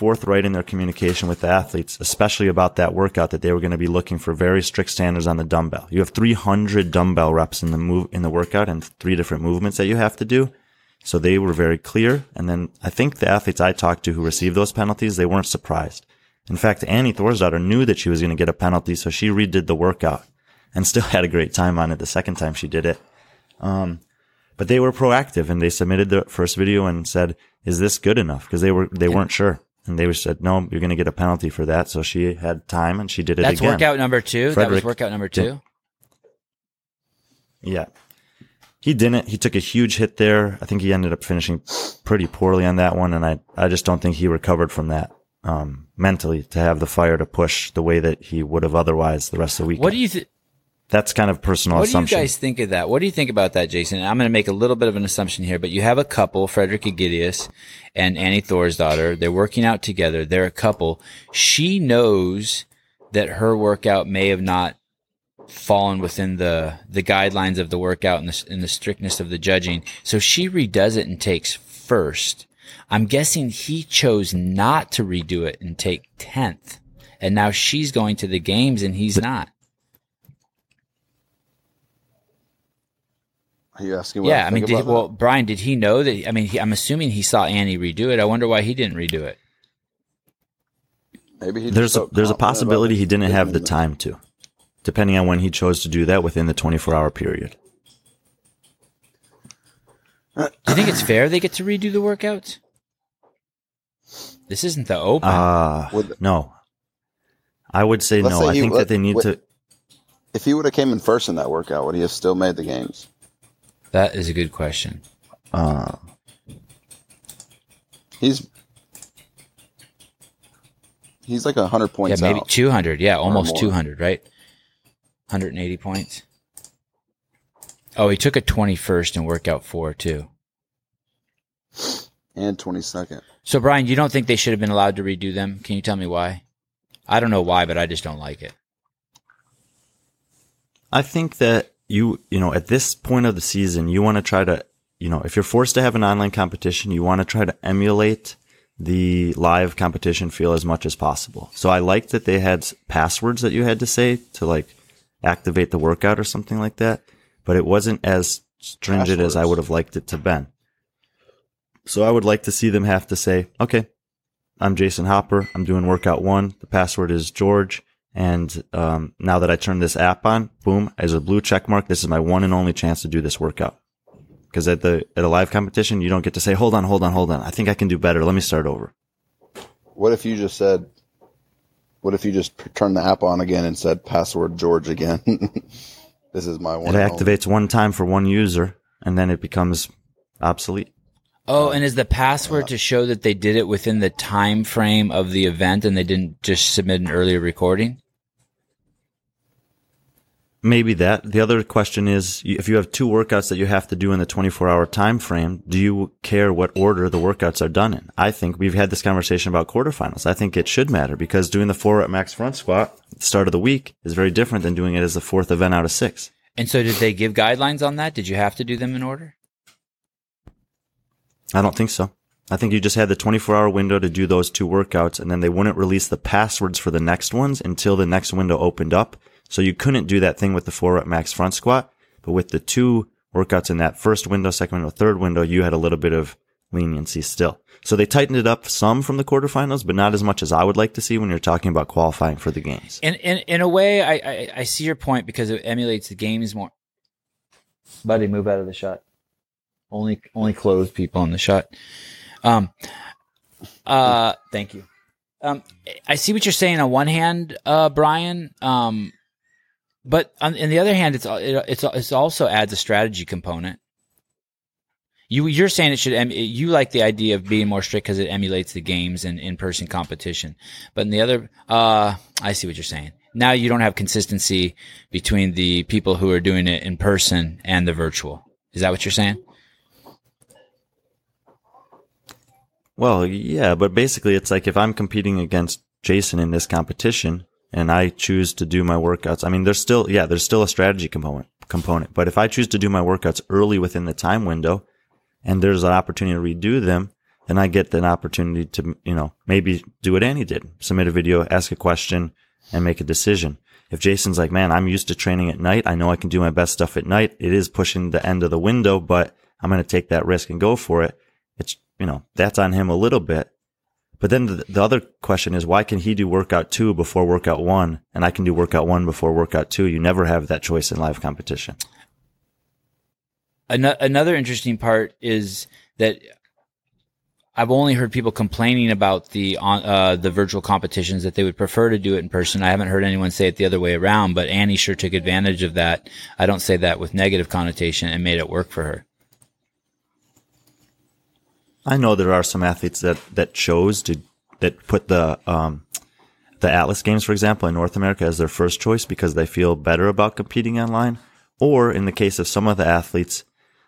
forthright in their communication with the athletes, especially about that workout that they were going to be looking for very strict standards on the dumbbell. You have 300 dumbbell reps in the move, in the workout and three different movements that you have to do. So they were very clear. And then I think the athletes I talked to who received those penalties, they weren't surprised. In fact, Annie Thorisdottir knew that she was going to get a penalty. So she redid the workout and still had a great time on it the second time she did it. Um, but they were proactive and they submitted the first video and said, is this good enough? Cause they were, they weren't sure. And they said, no, you're going to get a penalty for that. So she had time and she did it That's again. workout number two. that was workout number did- two. Yeah. He didn't. He took a huge hit there. I think he ended up finishing pretty poorly on that one. And I, I just don't think he recovered from that, um, mentally to have the fire to push the way that he would have otherwise the rest of the week. What do you th- That's kind of personal assumption. What do you guys think of that? What do you think about that, Jayson? I'm going to make a little bit of an assumption here, but you have a couple, Frederik Aegidius and Annie Thorisdottir. They're working out together. They're a couple. She knows that her workout may have not fallen within the the guidelines of the workout and the, and the strictness of the judging. So she redoes it and takes first. I'm guessing he chose not to redo it and take 10th. And now she's going to the games and he's not. Are you asking? What Yeah, I, I mean, think did, about well, Brian, did he know that? I mean, he, I'm assuming he saw Annie redo it. I wonder why he didn't redo it. maybe he there's a, there's a possibility he didn't have the time to, depending on when he chose to do that within the 24 hour period. Do you think it's fair they get to redo the workouts? This isn't the open. Uh, no. I would say Let's no. say I think let- that they need wait. to. If he would have came in first in that workout, would he have still made the games? That is a good question. Uh, He's he's like a hundred Yeah, maybe 200. Yeah, almost 200, right? 180 points. Oh, he took a 21st in workout four too. and twenty second. So, Brian, you don't think they should have been allowed to redo them? Can you tell me why? I don't know why, but I just don't like it. I think that you, you know, at this point of the season, you want to try to you know, if you're forced to have an online competition, you want to try to emulate the live competition feel as much as possible. So I liked that they had passwords that you had to say to like activate the workout or something like that, but it wasn't as stringent as I would have liked it to been. So I would like to see them have to say, okay, I'm Jayson Hopper. I'm doing workout one. The password is George. And um, now that I turn this app on, boom, as a blue check mark, this is my one and only chance to do this workout. Because at the at a live competition, you don't get to say, "Hold on, hold on, hold on. I think I can do better. Let me start over." What if you just said, "What if you just turned the app on again and said password George again"? this is my one. It activates one time for one user, and then it becomes obsolete. Oh, and is the password to show that they did it within the time frame of the event and they didn't just submit an earlier recording? Maybe that. The other question is if you have two workouts that you have to do in the 24 hour time frame, do you care what order the workouts are done in? I think we've had this conversation about quarterfinals. I think it should matter because doing the four at max front squat the start of the week is very different than doing it as the fourth event out of six. And so did they give guidelines on that? Did you have to do them in order? I don't think so. I think you just had the 24 hour window to do those two workouts and then they wouldn't release the passwords for the next ones until the next window opened up so you couldn't do that thing with the four rep max front squat, but with the two workouts in that first window, second window, third window, you had a little bit of leniency still. So they tightened it up some from the quarterfinals, but not as much as I would like to see when you're talking about qualifying for the games. In in, in a way, I, I, I see your point because it emulates the games more. Buddy, move out of the shot. Only only closed people in the shot. Um. Uh. Thank you. Um. I see what you're saying on one hand, uh, Brian. Um but on, on the other hand, it's it, it's it's also adds a strategy component. You you're saying it should you like the idea of being more strict because it emulates the games and in person competition. But in the other, uh, I see what you're saying. Now you don't have consistency between the people who are doing it in person and the virtual. Is that what you're saying? Well, yeah, but basically it's like if I'm competing against Jayson in this competition, and I choose to do my workouts, I mean, there's still, yeah, there's still a strategy component, component, but if I choose to do my workouts early within the time window and there's an opportunity to redo them, then I get an opportunity to, you know, maybe do what Annie did, submit a video, ask a question and make a decision. If Jayson's like, man, I'm used to training at night. I know I can do my best stuff at night. It is pushing the end of the window, but I'm going to take that risk and go for it. It's, you know, that's on him a little bit. But then the, the, other question is, why can he do workout two before workout one and I can do workout one before workout two? You never have that choice in live competition. Another interesting part is that I've only heard people complaining about the uh, the virtual competitions that they would prefer to do it in person. I haven't heard anyone say it the other way around, but Annie sure took advantage of that. I don't say that with negative connotation and made it work for her. I know there are some athletes that that chose to that put the um, the Atlas Games, for example, in North America as their first choice because they feel better about competing online. Or in the case of some of the athletes,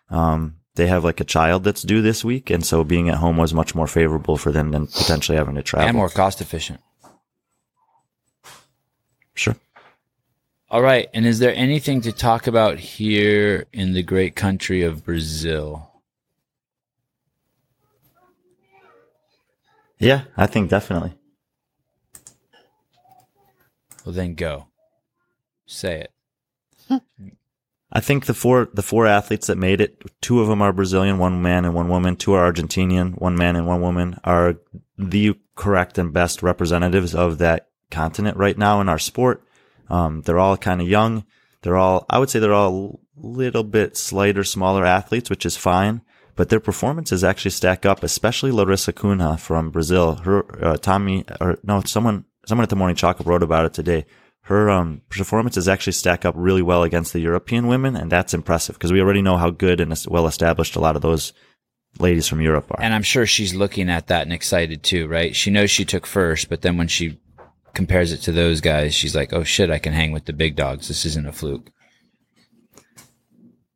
um, they have like a child that's due this week, and so being at home was much more favorable for them than potentially having to travel and more cost efficient. Sure. All right. And is there anything to talk about here in the great country of Brazil? Yeah, I think definitely. Well, then go. Say it. I think the four the four athletes that made it, two of them are Brazilian, one man and one woman. Two are Argentinian, one man and one woman, are the correct and best representatives of that continent right now in our sport. Um, they're all kind of young. They're all, I would say, they're all a little bit slighter, smaller athletes, which is fine but their performances actually stack up, especially Larissa Cunha from Brazil. Her, uh, Tommy, or no, someone, someone at the Morning Chalk wrote about it today. Her, um, performances actually stack up really well against the European women. And that's impressive because we already know how good and well established a lot of those ladies from Europe are. And I'm sure she's looking at that and excited too, right? She knows she took first, but then when she compares it to those guys, she's like, oh shit, I can hang with the big dogs. This isn't a fluke.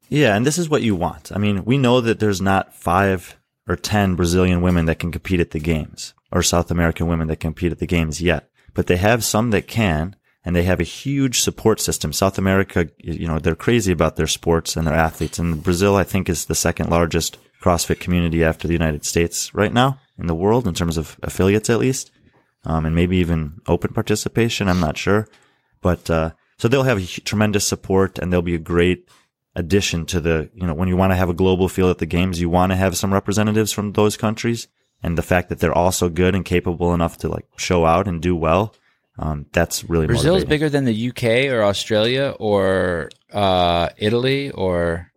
Yeah, and this is what you want. I mean, we know that there's not five or 10 Brazilian women that can compete at the games or South American women that compete at the games yet, but they have some that can. and they have a huge support system. South America, you know, they're crazy about their sports and their athletes. And Brazil, I think, is the second largest CrossFit community after the United States right now in the world in terms of affiliates, at least. Um, and maybe even open participation. I'm not sure, but, uh, so they'll have tremendous support and they'll be a great addition to the, you know, when you want to have a global feel at the games, you want to have some representatives from those countries. And the fact that they're also good and capable enough to like show out and do well um, that's really Brazil is bigger than the UK or Australia or uh, Italy or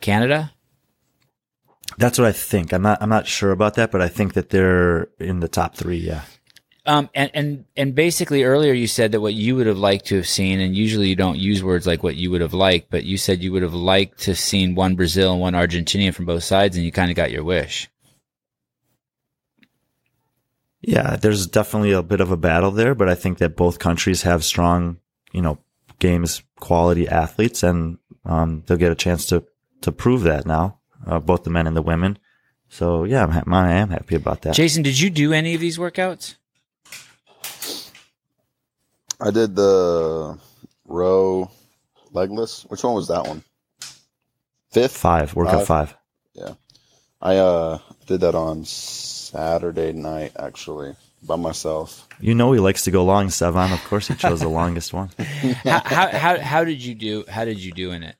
Canada. That's what I think. I'm not. I'm not sure about that, but I think that they're in the top three. Yeah. Um, and, and, and basically earlier you said that what you would have liked to have seen, and usually you don't use words like what you would have liked, but you said you would have liked to have seen one Brazil and one Argentinian from both sides, and you kind of got your wish. Yeah, there's definitely a bit of a battle there, but I think that both countries have strong, you know, games quality athletes, and um, they'll get a chance to to prove that now, uh, both the men and the women. So yeah, I'm, I am happy about that. Jayson, did you do any of these workouts? I did the row legless. Which one was that one? Fifth, five workout five. five. Yeah, I uh did that on Saturday night, actually, by myself. You know he likes to go long, Sevan. Of course, he chose the longest one. how, how, how how did you do? How did you do in it?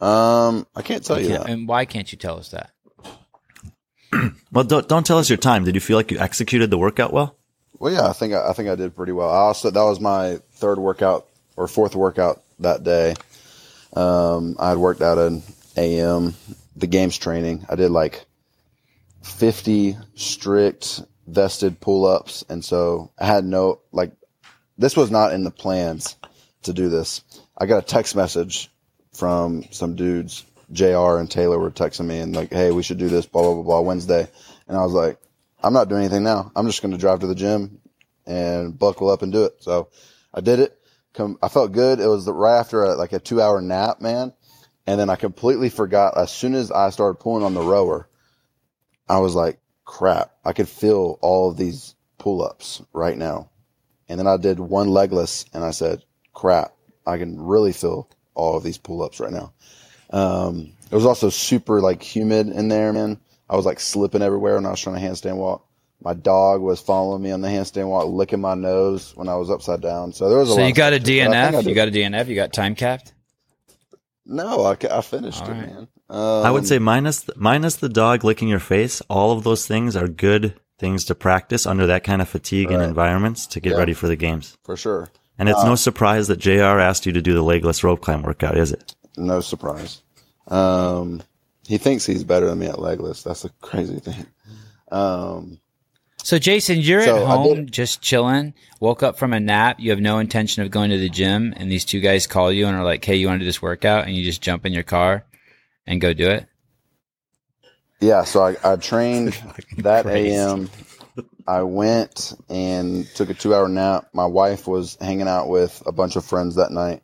Um, I can't tell you that. And why can't you tell us that? well, don't don't tell us your time. Did you feel like you executed the workout well? Well, yeah, I think I, think I did pretty well. I also that was my third workout or fourth workout that day. Um, I had worked out an AM, the games training. I did like 50 strict vested pull ups. And so I had no, like, this was not in the plans to do this. I got a text message from some dudes, JR and Taylor were texting me and like, Hey, we should do this, blah, blah, blah, blah, Wednesday. And I was like, I'm not doing anything now. I'm just going to drive to the gym and buckle up and do it. So I did it. Come, I felt good. It was right after a, like a two hour nap, man. And then I completely forgot as soon as I started pulling on the rower, I was like, crap, I could feel all of these pull ups right now. And then I did one legless and I said, crap, I can really feel all of these pull ups right now. Um, it was also super like humid in there, man. I was like slipping everywhere when I was trying to handstand walk. My dog was following me on the handstand walk, licking my nose when I was upside down. So there was a so you got a DNF. You got a DNF. You got time capped. No, I, I finished all it, right. man. Um, I would say minus the, minus the dog licking your face. All of those things are good things to practice under that kind of fatigue right. and environments to get yeah, ready for the games. For sure. And it's uh, no surprise that Jr. asked you to do the legless rope climb workout, is it? No surprise. Um, he thinks he's better than me at legless. That's a crazy thing. Um, so Jayson, you're so at home just chilling, woke up from a nap, you have no intention of going to the gym, and these two guys call you and are like, Hey, you want to do this workout? And you just jump in your car and go do it? Yeah, so I, I trained that AM. I went and took a two hour nap. My wife was hanging out with a bunch of friends that night.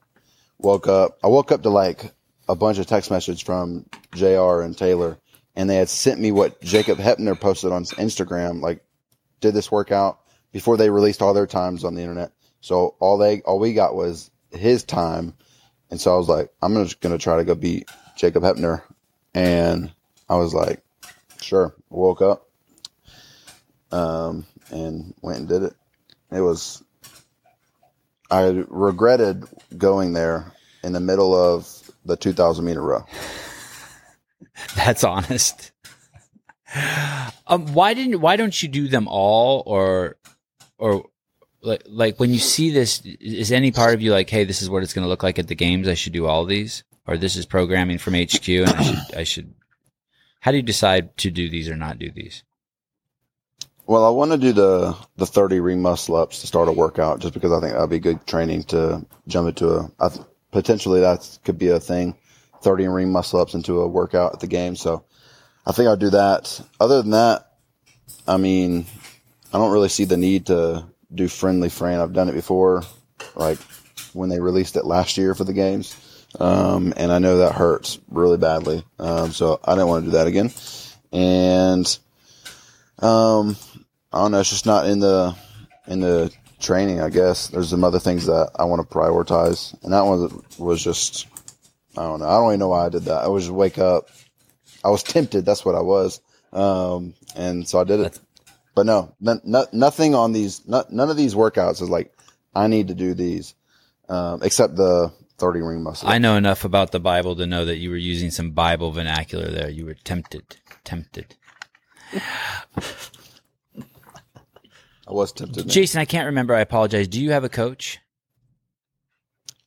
Woke up. I woke up to like a bunch of text messages from JR and Taylor, and they had sent me what Jacob Heppner posted on Instagram, like did this work out before they released all their times on the internet. So all they, all we got was his time. And so I was like, I'm just to try to go beat Jacob Heppner. And I was like, sure. Woke up, um, and went and did it. It was, I regretted going there in the middle of the 2000 meter row. That's honest. Um, why didn't why don't you do them all or or like like when you see this is any part of you like hey this is what it's going to look like at the games I should do all these or this is programming from HQ and I should I should how do you decide to do these or not do these? Well, I want to do the the 30 ring muscle ups to start a workout just because I think that'd be good training to jump into a I th- potentially that could be a thing 30 ring muscle ups into a workout at the game so I think I'll do that. Other than that, I mean, I don't really see the need to do Friendly Fran. I've done it before, like when they released it last year for the games. Um, and I know that hurts really badly. Um, so I don't want to do that again. And, um, I don't know. It's just not in the, in the training. I guess there's some other things that I want to prioritize, and that one was just I don't know. I don't even know why I did that. I was just wake up. I was tempted. That's what I was, um, and so I did it. That's- but no, n- n- nothing on these. N- none of these workouts is like I need to do these, um, except the thirty ring muscle. I know enough about the Bible to know that you were using some Bible vernacular there. You were tempted, tempted. I was tempted. Jayson, I can't remember. I apologize. Do you have a coach?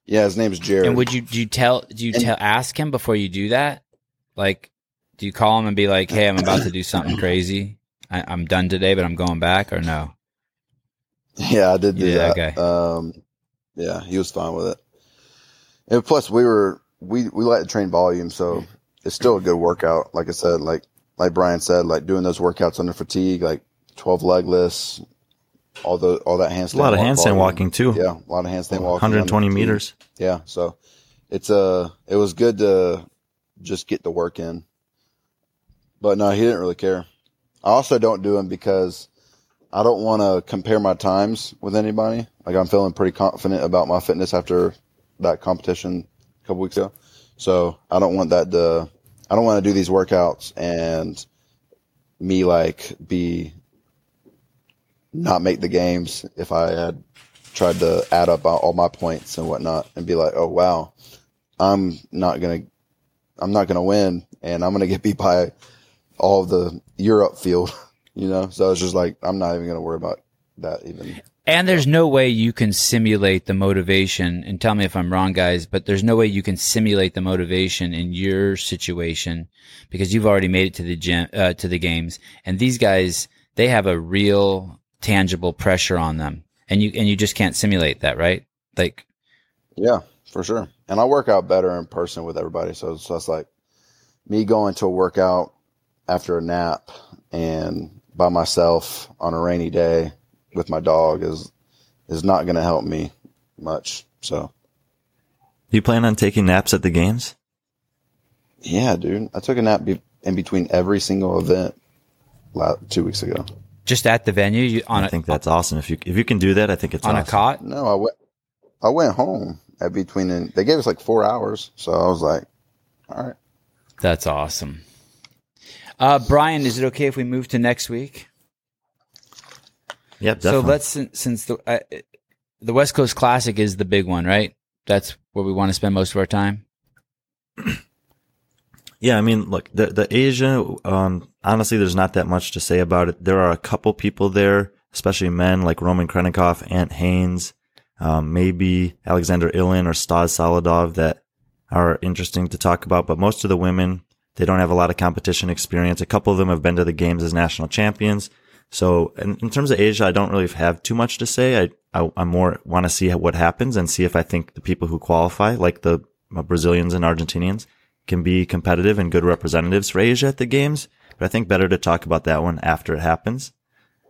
Yeah, his name's Jared. And would you do you tell do you And- tell ask him before you do that? Like, do you call him and be like, "Hey, I'm about to do something crazy. I, I'm done today, but I'm going back," or no? Yeah, I did do Yeah, that. okay. Um, yeah, he was fine with it. And plus, we were we we like to train volume, so it's still a good workout. Like I said, like like Brian said, like doing those workouts under fatigue, like twelve leg lifts, all the all that handstand. A lot of handstand walking too. Yeah, a lot of handstand walking. 120 under fatigue. meters. Yeah, so it's uh it was good to just get the work in. But no, he didn't really care. I also don't do them because I don't want to compare my times with anybody. Like I'm feeling pretty confident about my fitness after that competition a couple weeks ago. So I don't want that to I don't want to do these workouts and me like be not make the games if I had tried to add up all my points and whatnot and be like, oh wow, I'm not gonna, I'm not gonna win, and I'm gonna get beat by all the Europe field, you know. So it's just like I'm not even gonna worry about that even. And there's no way you can simulate the motivation. And tell me if I'm wrong, guys, but there's no way you can simulate the motivation in your situation because you've already made it to the gym, uh, to the games. And these guys, they have a real tangible pressure on them, and you and you just can't simulate that, right? Like, Yeah, for sure. And I work out better in person with everybody. So, so it's like me going to a workout after a nap and by myself on a rainy day with my dog is is not going to help me much. So, you plan on taking naps at the games? yeah, dude, I took a nap be- in between every single event la- two weeks ago. Just at the venue you, on I a think that's awesome. If you if you can do that, I think it's on a cot. No, I went I went home at between and they gave us like four hours. So I was like, all right. That's awesome. Uh, Brian, is it okay if we move to next week? Yep, So let's since, since the uh, the West Coast Classic is the big one, right? That's where we want to spend most of our time. Yeah, I mean, look, the the Asia. Um, honestly, there's not that much to say about it. There are a couple people there, especially men like Roman Krennikov, Ant Haynes, um, maybe Alexander Ilin or Stas Saladov that are interesting to talk about. But most of the women, they don't have a lot of competition experience. A couple of them have been to the games as national champions. So in, in terms of Asia, I don't really have too much to say. I, I, I more want to see what happens and see if I think the people who qualify, like the uh, Brazilians and Argentinians, can be competitive and good representatives for Asia at the games. But I think better to talk about that one after it happens.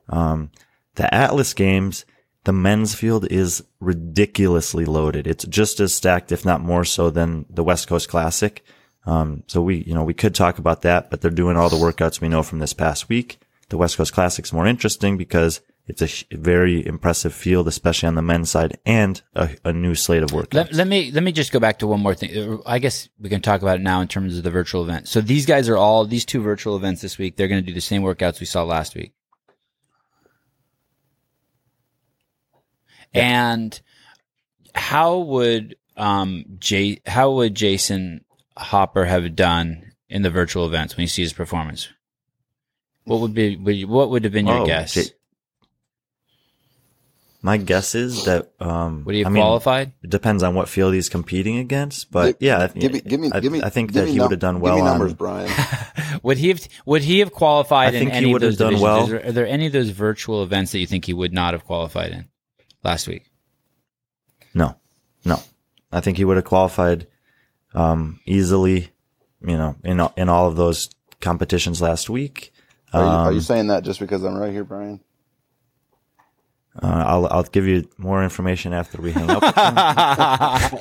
Um, the Atlas games, the men's field is ridiculously loaded. It's just as stacked, if not more so than the West Coast Classic. Um, so we, you know, we could talk about that, but they're doing all the workouts we know from this past week. The West Coast Classic's more interesting because it's a sh- very impressive field, especially on the men's side, and a, a new slate of workouts. Let, let me let me just go back to one more thing. Uh, I guess we can talk about it now in terms of the virtual event. So these guys are all these two virtual events this week. They're going to do the same workouts we saw last week. And how would um Jay how would Jayson Hopper have done in the virtual events when you see his performance? What would be what would have been your Oh, guess? J- My guess is that um, would he have I mean, qualified? It depends on what field he's competing against, but Gi- yeah, I, Give me, give me, I, give me. I think give that me he num- would have done well give well me on. numbers, Brian. Would he have would he have qualified I in think he any of would have those done divisions? well. Is there- are there any of those virtual events that you think he would not have qualified in last week? No, no, I think he would have qualified um, easily. You know, in in all of those competitions last week. Are you, are you Um, saying that just because I'm right here, Brian? Uh, I'll I'll give you more information after we hang up.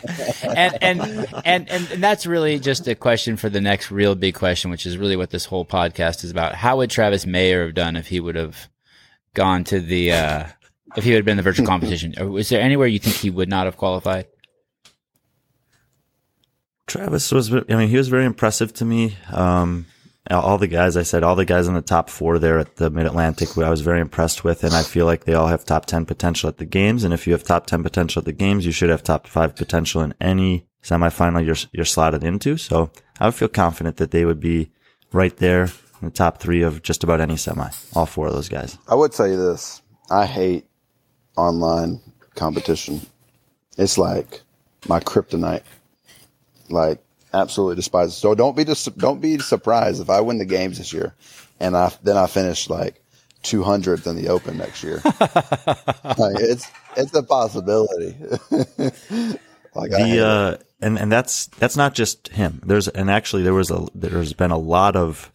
and, and and and and that's really just a question for the next real big question, which is really what this whole podcast is about. How would Travis Mayer have done if he would have gone to the uh, if he had been in the virtual competition? Or was there anywhere you think he would not have qualified? Travis was, I mean, he was very impressive to me. Um, all the guys, I said, all the guys in the top four there at the Mid Atlantic, I was very impressed with, and I feel like they all have top 10 potential at the games. And if you have top 10 potential at the games, you should have top five potential in any semifinal you're, you're slotted into. So I would feel confident that they would be right there in the top three of just about any semi, all four of those guys. I would you this I hate online competition. It's like my kryptonite. Like, absolutely despise it. So don't be dis- don't be surprised if I win the games this year, and I then I finish like 200th in the Open next year. like, it's it's a possibility. like the uh, and and that's that's not just him. There's and actually there was a there's been a lot of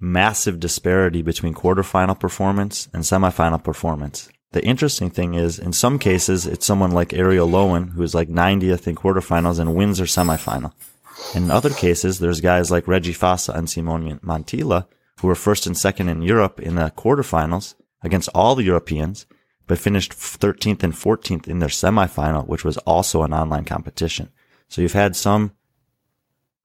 massive disparity between quarterfinal performance and semifinal performance. The interesting thing is, in some cases, it's someone like Arielle Loewen, who's like 90th in quarterfinals and wins her semifinal. In other cases, there's guys like Reggie Fasa and Simone Montilla who were first and second in Europe in the quarterfinals against all the Europeans, but finished 13th and 14th in their semifinal, which was also an online competition. So you've had some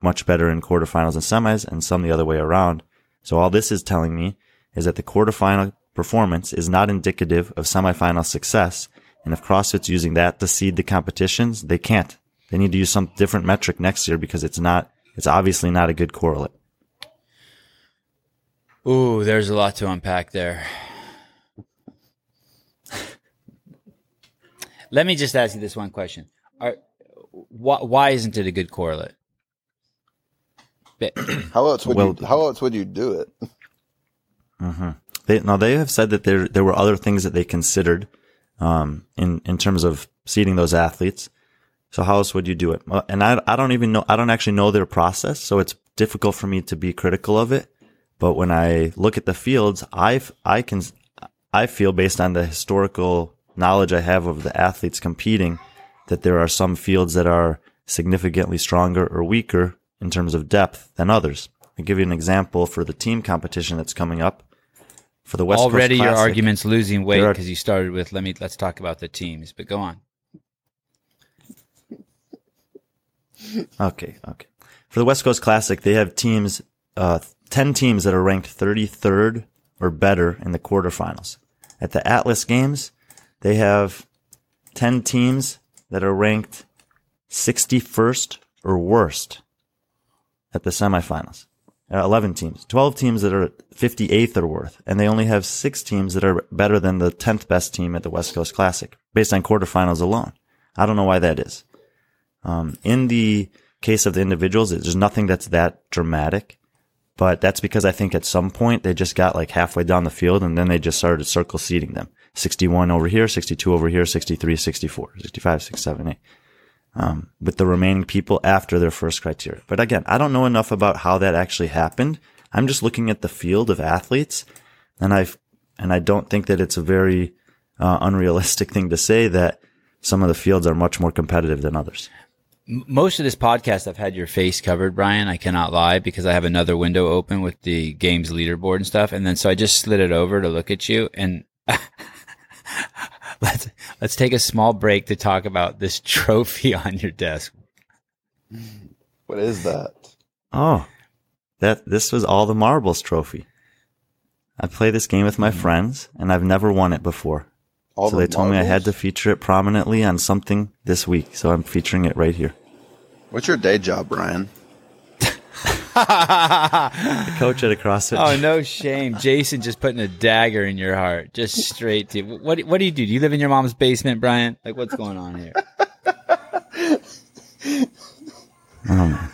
much better in quarterfinals and semis and some the other way around. So all this is telling me is that the quarterfinal performance is not indicative of semifinal success. And if CrossFit's using that to seed the competitions, they can't. They need to use some different metric next year because it's not, it's obviously not a good correlate. Ooh, there's a lot to unpack there. Let me just ask you this one question. Are, why, why isn't it a good correlate? how else would well, you, how else would you do it? Mm-hmm. They, now they have said that there, there were other things that they considered, um, in, in terms of seeding those athletes. So how else would you do it? And I, I don't even know, I don't actually know their process. So it's difficult for me to be critical of it. But when I look at the fields, I, I can, I feel based on the historical knowledge I have of the athletes competing that there are some fields that are significantly stronger or weaker in terms of depth than others. I'll give you an example for the team competition that's coming up. For the West Already Coast your argument's losing weight because you started with let me let's talk about the teams, but go on. Okay, okay. For the West Coast Classic, they have teams, uh, 10 teams that are ranked 33rd or better in the quarterfinals. At the Atlas Games, they have 10 teams that are ranked 61st or worst at the semifinals. Uh, 11 teams, 12 teams that are 58th or worth, and they only have six teams that are better than the 10th best team at the West Coast Classic based on quarterfinals alone. I don't know why that is. Um, in the case of the individuals, there's nothing that's that dramatic, but that's because I think at some point they just got like halfway down the field and then they just started circle seating them. 61 over here, 62 over here, 63, 64, 65, 67, 8. Um, with the remaining people after their first criteria. But again, I don't know enough about how that actually happened. I'm just looking at the field of athletes and I and I don't think that it's a very uh, unrealistic thing to say that some of the fields are much more competitive than others most of this podcast, I've had your face covered, Brian. I cannot lie because I have another window open with the games leaderboard and stuff. And then so I just slid it over to look at you and let's, let's take a small break to talk about this trophy on your desk. What is that? Oh, that this was all the marbles trophy. I play this game with my mm-hmm. friends and I've never won it before. All so the they told marbles? me I had to feature it prominently on something this week, so I'm featuring it right here. What's your day job, Brian? coach at a CrossFit. Oh, no shame. Jayson just putting a dagger in your heart, just straight to you. What, what do you do? Do you live in your mom's basement, Brian? Like, what's going on here? oh,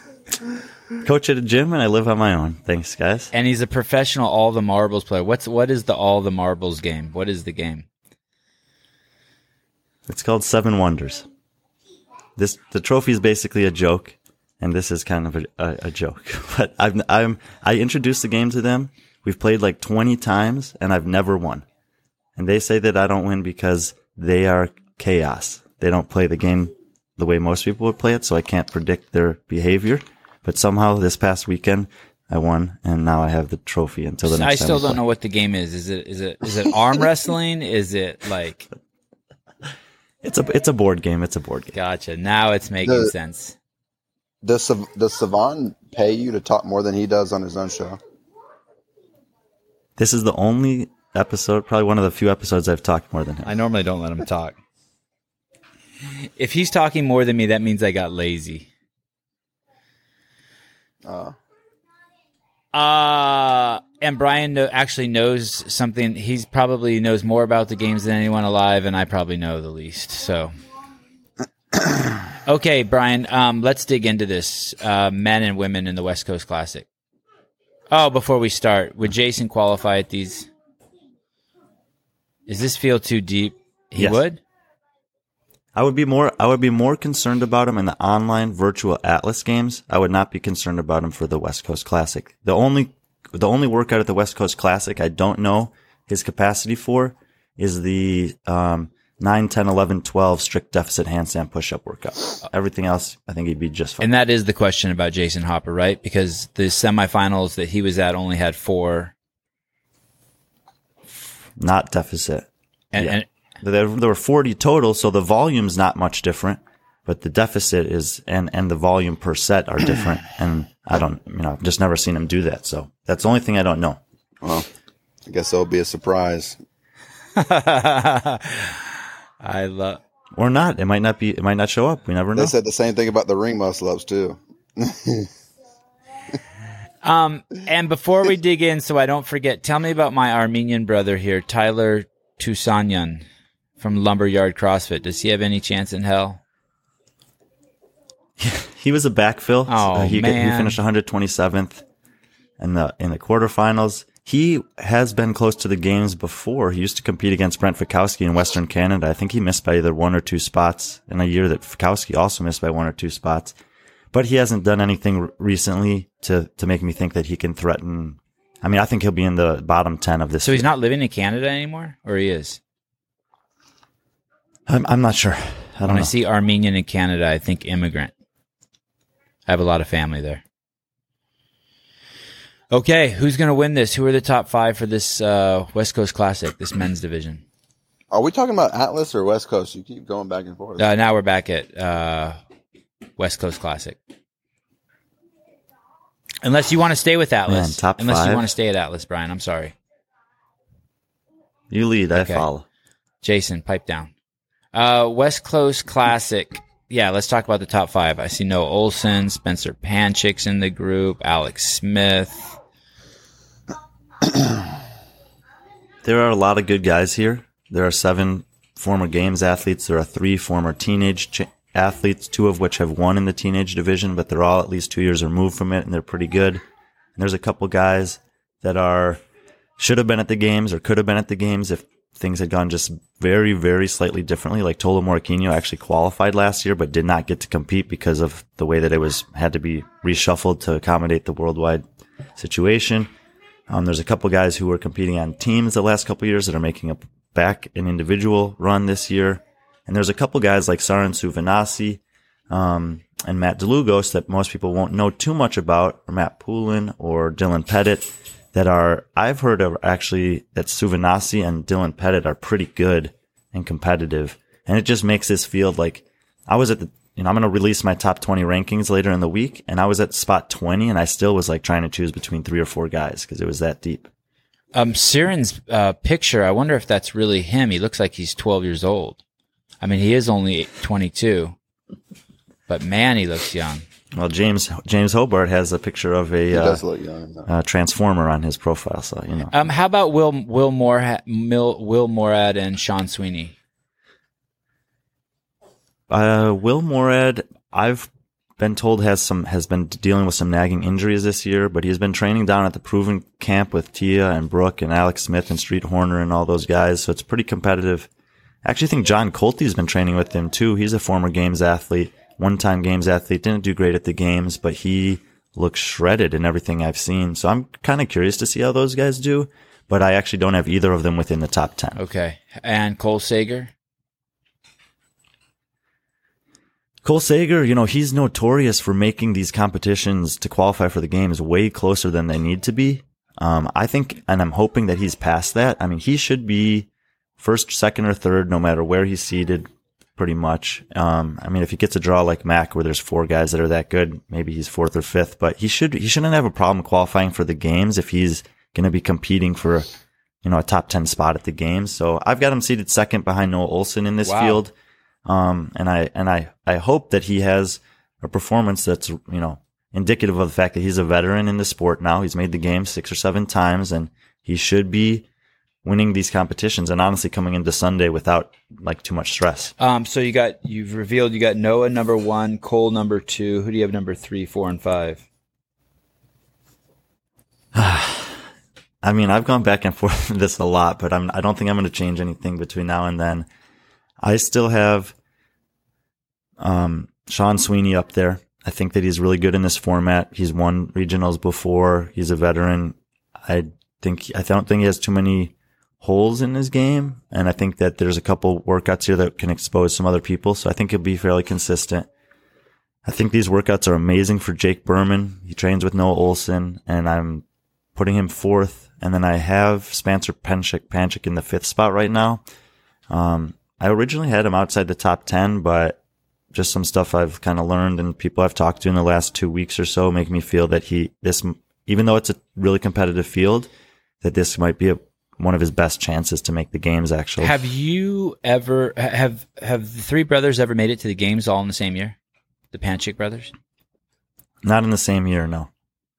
Coach at a gym, and I live on my own. Thanks, guys. And he's a professional all the marbles player. What's what is the all the marbles game? What is the game? It's called Seven Wonders. This the trophy is basically a joke, and this is kind of a, a, a joke. But I've I'm I introduced the game to them. We've played like 20 times, and I've never won. And they say that I don't win because they are chaos. They don't play the game the way most people would play it, so I can't predict their behavior. But somehow this past weekend, I won, and now I have the trophy until the next. I still don't know what the game is. Is it is it is it arm wrestling? Is it like It's a it's a board game. It's a board game. Gotcha. Now it's making The- sense. Does Sav- does Sevan pay you to talk more than he does on his own show? This is the only episode, probably one of the few episodes I've talked more than him. I normally don't let him talk. If he's talking more than me, that means I got lazy. Uh, Uh, and Brian know, actually knows something. He's probably knows more about the games than anyone alive, and I probably know the least. So, okay, Brian, um, let's dig into this. Uh, men and women in the West Coast Classic. Oh, before we start, would Jayson qualify at these? Does this feel too deep? He Yes. would. I would be more I would be more concerned about him in the online virtual Atlas games. I would not be concerned about him for the West Coast Classic. The only the only workout at the West Coast Classic I don't know his capacity for is the um 9, 10, 11, 12 strict deficit handstand push-up workout. Everything else, I think he'd be just fine. And that is the question about Jayson Hopper, right? Because the semifinals that he was at only had four, not deficit. and, Yeah. and There, there were 40 total, so the volume's not much different, but the deficit is, and, and the volume per set are different. and I don't, you know, I've just never seen him do that. So that's the only thing I don't know. well, I guess that'll be a surprise. I love. Or not. It might not be, it might not show up. We never know. They said the same thing about the ring muscle ups too. Um, and before we dig in, so I don't forget, tell me about my Armenian brother here, Tyler Tusanyan from Lumberyard CrossFit. Does he have any chance in hell? He was a backfill. Oh, Uh, he, man. he finished 127th in the, in the quarterfinals. He has been close to the games before. He used to compete against Brent Fikowski in Western Canada. I think he missed by either one or two spots in a year that Fikowski also missed by one or two spots. But he hasn't done anything recently to, to make me think that he can threaten. I mean, I think he'll be in the bottom 10 of this. So he's not living in Canada anymore, or he is? I'm, I'm not sure. I don't When I see Armenian in Canada, I think immigrant. I have a lot of family there. Okay, who's going to win this? Who are the top five for this uh, West Coast Classic, this men's division? Are we talking about Atlas or West Coast? You keep going back and forth. Uh, now we're back at uh, West Coast Classic. Unless you want to stay with Atlas. Man, top Unless you want to stay at Atlas, Brian. I'm sorry. You lead. I follow. Jayson, pipe down. Uh, West Coast Classic. Yeah, let's talk about the top five. I see Noah Ohlsen, Spencer Panchik's in the group, Alex Smith. There are a lot of good guys here. There are seven former games athletes. There are three former teenage athletes, two of which have won in the teenage division, but they're all at least two years removed from it, and they're pretty good. And there's a couple guys that are should have been at the games or could have been at the games if things had gone just very, very slightly differently. Like Tola Morakinyo actually qualified last year, but did not get to compete because of the way that it was had to be reshuffled to accommodate the worldwide situation. Um, there's a couple guys who were competing on teams the last couple years that are making a back an individual run this year. And there's a couple guys like Saran Suvanasi, um, and Matt DeLugos that most people won't know too much about, or Matt Poulin or Dylan Pettit that are, I've heard of actually that Suvanasi and Dylan Pettit are pretty good and competitive. And it just makes this field like I was at the, you know, I'm going to release my top 20 rankings later in the week and I was at spot 20 and I still was like trying to choose between three or four guys because it was that deep. Um, Siren's uh, picture, I wonder if that's really him. He looks like he's 12 years old. I mean, he is only 22, but man, he looks young. Well, James, James Hobart has a picture of a, uh, young. uh, transformer on his profile. So, you know, Um, how about Will Will Moore Will, Will Moorad and Sean Sweeney? Uh, Will Moorad, I've been told has some has been dealing with some nagging injuries this year, but he's been training down at the Proven Camp with Tia and Brooke and Alex Smith and Street Horner and all those guys. So it's pretty competitive. I actually think John Colty's been training with him too. He's a former games athlete, one time games athlete. Didn't do great at the games, but he looks shredded in everything I've seen. So I'm kind of curious to see how those guys do. But I actually don't have either of them within the top ten. Okay, and Cole Sager. Cole Sager, you know, he's notorious for making these competitions to qualify for the games way closer than they need to be. Um, I think, and I'm hoping that he's past that. I mean, he should be first, second, or third, no matter where he's seated pretty much. Um, I mean, if he gets a draw like Mac, where there's four guys that are that good, maybe he's fourth or fifth. But he should he shouldn't have a problem qualifying for the games if he's going to be competing for you know a top ten spot at the games. So I've got him seated second behind Noah Ohlsen in this Wow. field. Um, and I and I I hope that he has a performance that's you know indicative of the fact that he's a veteran in the sport now. He's made the game six or seven times, and he should be winning these competitions and honestly coming into Sunday without like too much stress. Um, so you got you've revealed you got Noah number one, Cole number two. Who do you have number three, four, and five? I mean, I've gone back and forth with this a lot, but I'm I don't think I'm going to change anything between now and then. I still have um, Sean Sweeney up there. I think that he's really good in this format. He's won regionals before. He's a veteran. I think I don't think he has too many holes in his game, and I think that there's a couple workouts here that can expose some other people. So I think he'll be fairly consistent. I think these workouts are amazing for Jake Berman. He trains with Noah Ohlsen, and I'm putting him fourth. And then I have Spencer Panchik, Panchik in the fifth spot right now. Um, I originally had him outside the top 10, but just some stuff I've kind of learned and people I've talked to in the last two weeks or so make me feel that he, this, even though it's a really competitive field, that this might be a, one of his best chances to make the games actually. Have you ever have have the three brothers ever made it to the games all in the same year? The Panchik brothers. Not in the same year, no.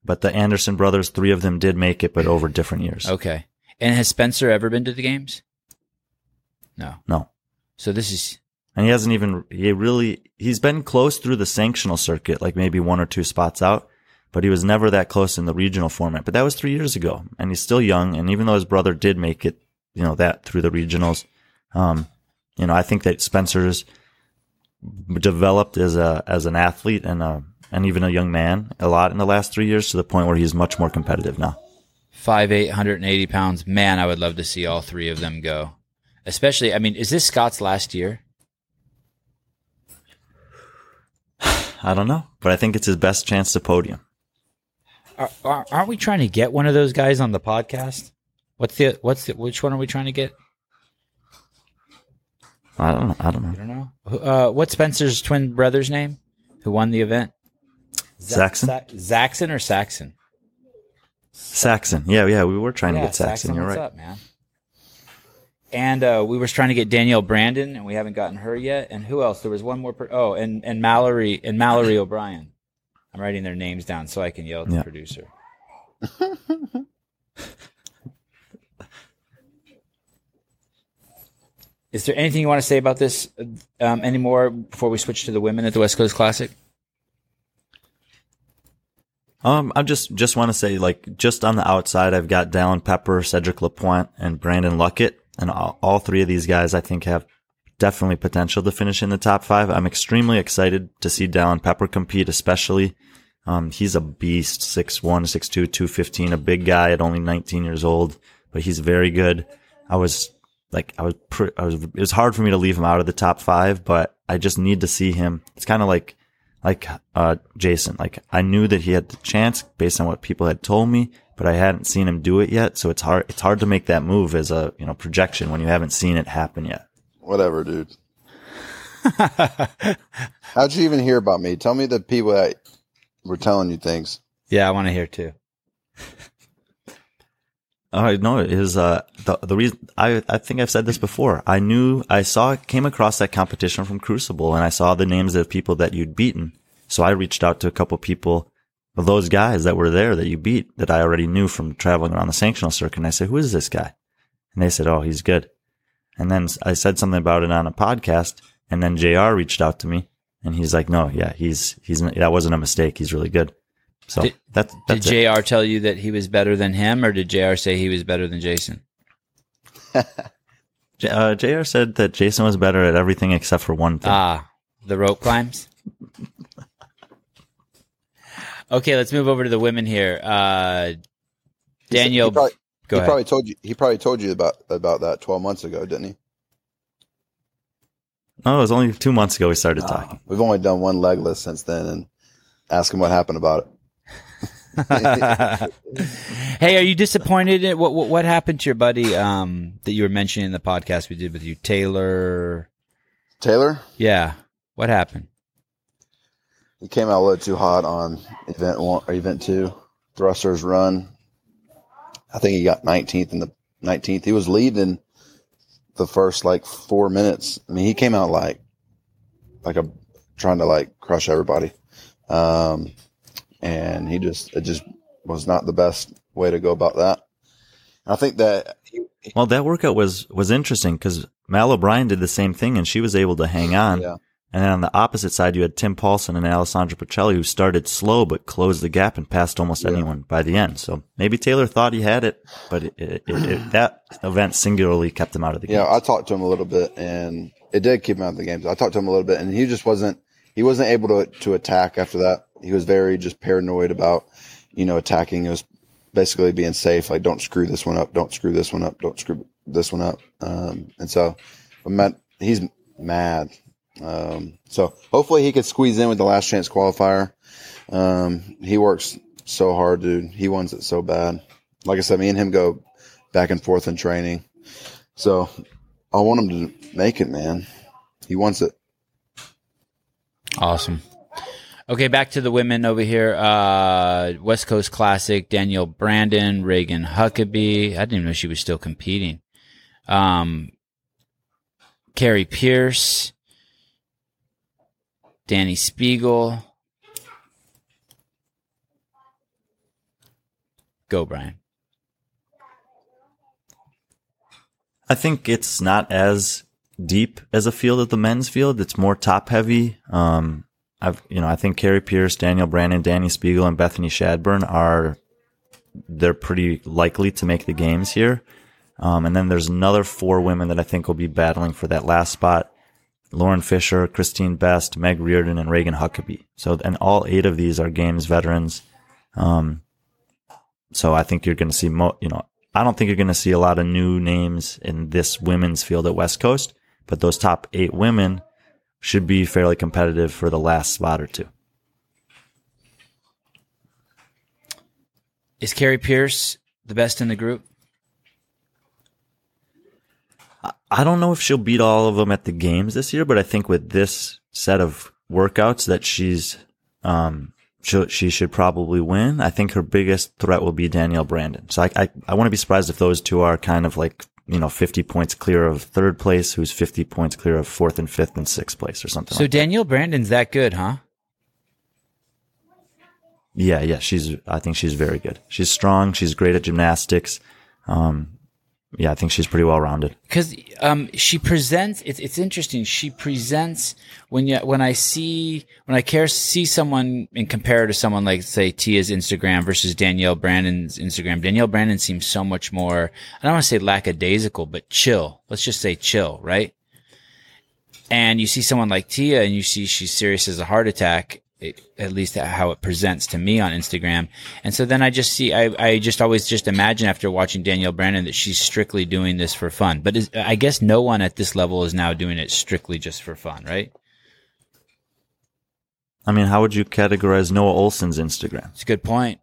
But the Anderson brothers, three of them did make it, but over different years. Okay. And has Spencer ever been to the games? No. No. So this is And he hasn't even, he really, he's been close through the sanctional circuit, like maybe one or two spots out, but he was never that close in the regional format. But that was three years ago and he's still young. And even though his brother did make it, you know, that through the regionals, um, you know, I think that Spencer's developed as a, as an athlete and a, and even a young man a lot in the last three years to the point where he's much more competitive now. five eight hundred and eighty pounds. Man, I would love to see all three of them go. Especially, I mean, is this Scott's last year? I don't know, but I think it's his best chance to podium. Are, are, aren't we trying to get one of those guys on the podcast? What's the what's the which one are we trying to get? I don't know. I don't know. I don't know. Uh, what's Spencer's twin brother's name? Who won the event? Saxon? Saxon or Saxon? Saxon. Yeah, yeah, we were trying to Yeah, get Saxon. You're what's right. up, man? And uh, we were trying to get Danielle Brandon, and we haven't gotten her yet. And who else? There was one more. Per- oh, and and Mallory and Mallory O'Brien. I'm writing their names down so I can yell at the Yeah. producer. Is there anything you want to say about this um, anymore before we switch to the women at the West Coast Classic? Um, I just just want to say, like, just on the outside, I've got Dallin Pepper, Cedric Lapointe, and Brandon Luckett, and all, all three of these guys, I think, have definitely potential to finish in the top five. I'm extremely excited to see Dallin Pepper compete, especially. Um, he's a beast, 6'1", 6'2", 215, a big guy at only 19 years old, but he's very good. I was like, I was, pre- I was, it was hard for me to leave him out of the top five, but I just need to see him. It's kind of like, like, uh, Jayson. Like, I knew that he had the chance based on what people had told me, but I hadn't seen him do it yet. So it's hard, it's hard to make that move as a, you know, projection when you haven't seen it happen yet. Whatever, dude. How'd you even hear about me? Tell me the people that were telling you things. Yeah, I want to hear too. Oh no, it is uh the the reason I I think I've said this before. I knew I saw came across that competition from Crucible and I saw the names of people that you'd beaten. So I reached out to a couple people of those guys that were there that you beat that I already knew from traveling around the sanctional circuit. And I said, "Who is this guy?" And they said, "Oh, he's good." And then I said something about it on a podcast, and then Jr. reached out to me, and he's like, "No, yeah, he's he's that wasn't a mistake. He's really good." So Did- that's Did that's it. JR tell you that he was better than him, or did JR say he was better than Jayson? J- uh, Jr. said that Jayson was better at everything except for one thing. Ah, the rope climbs. okay, let's move over to the women here. Uh, He said- Daniel, he probably, go he ahead. probably told you. He probably told you about about that twelve months ago, didn't he? Oh, it was only two months ago we started talking. We've only done one legless since then, and ask him what happened about it. hey, are you disappointed? In, what, what what happened to your buddy um, that you were mentioning in the podcast we did with you, Taylor? Taylor, Yeah. What happened? he came out a little too hot on event one or event two, thrusters run. I think he got 19th in the 19th. He was leading the first like four minutes. I mean, he came out like, like a trying to like crush everybody. Um, and he just, it just was not the best way to go about that. I think that Well, that workout was was interesting because Mal O'Brien did the same thing, and she was able to hang on. Yeah. And then on the opposite side, you had Tim Paulson and Alessandro Pacelli, who started slow but closed the gap and passed almost anyone by the end. So maybe Taylor thought he had it, but it, it, it, that event singularly kept him out of the game. Yeah, I talked to him a little bit, and it did keep him out of the games. I talked to him a little bit, and he just wasn't he wasn't able to to attack after that. He was very just paranoid about you know attacking. It was basically being safe, like don't screw this one up, don't screw this one up, don't screw this one up. Um, and so, he's mad. Um, so hopefully he could squeeze in with the last chance qualifier. Um, he works so hard, dude. He wants it so bad. Like I said, me and him go back and forth in training. So I want him to make it, man. He wants it. Awesome. Okay, back to the women over here. Uh, West Coast Classic, Danielle Brandon, Reagan Huckabee. I didn't even know she was still competing. Um, Kari Pearce, Dani Speegle. Go, Brian. I think it's not as deep as a field as the men's field. It's more top heavy. Um, I've, you know, I think Kari Pearce, Danielle Brandon, Dani Speegle, and Bethany Shadburn are, they're pretty likely to make the games here. Um, and then there's another four women that I think will be battling for that last spot. Lauren Fisher, Christine Best, Meg Reardon, and Reagan Huckabee. So, and all eight of these are games veterans. Um, so I think you're going to see mo, you know, I don't think you're going to see a lot of new names in this women's field at West Coast, but those top eight women should be fairly competitive for the last spot or two. Is Kari Pearce the best in the group? I don't know if she'll beat all of them at the games this year, but I think with this set of workouts that she's, um, she, she should probably win. I think her biggest threat will be Danielle Brandon. So I, I, I wouldn't be surprised if those two are kind of like, you know, 50 points clear of third place, who's 50 points clear of fourth and fifth and sixth place or something So like that. Danielle Brandon's that good, huh? Yeah, yeah, she's. I think she's very good. She's strong. She's great at gymnastics. Um, yeah, I think she's pretty well rounded. because um, she presents it's it's interesting. She presents when you when i see when i care see someone and compare to someone like say tia's instagram versus danielle brandon's instagram. Danielle brandon seems so much more i don't want to say lackadaisical but chill. Let's just say chill right? And you see someone like tia and you see she's serious as a heart attack it, at least how it presents to me on Instagram. And so then I just see, I, I just always just imagine after watching Danielle Brandon that she's strictly doing this for fun. But is, I guess no one at this level is now doing it strictly just for fun, right? I mean, how would you categorize Noah Ohlsen's Instagram? It's a good point.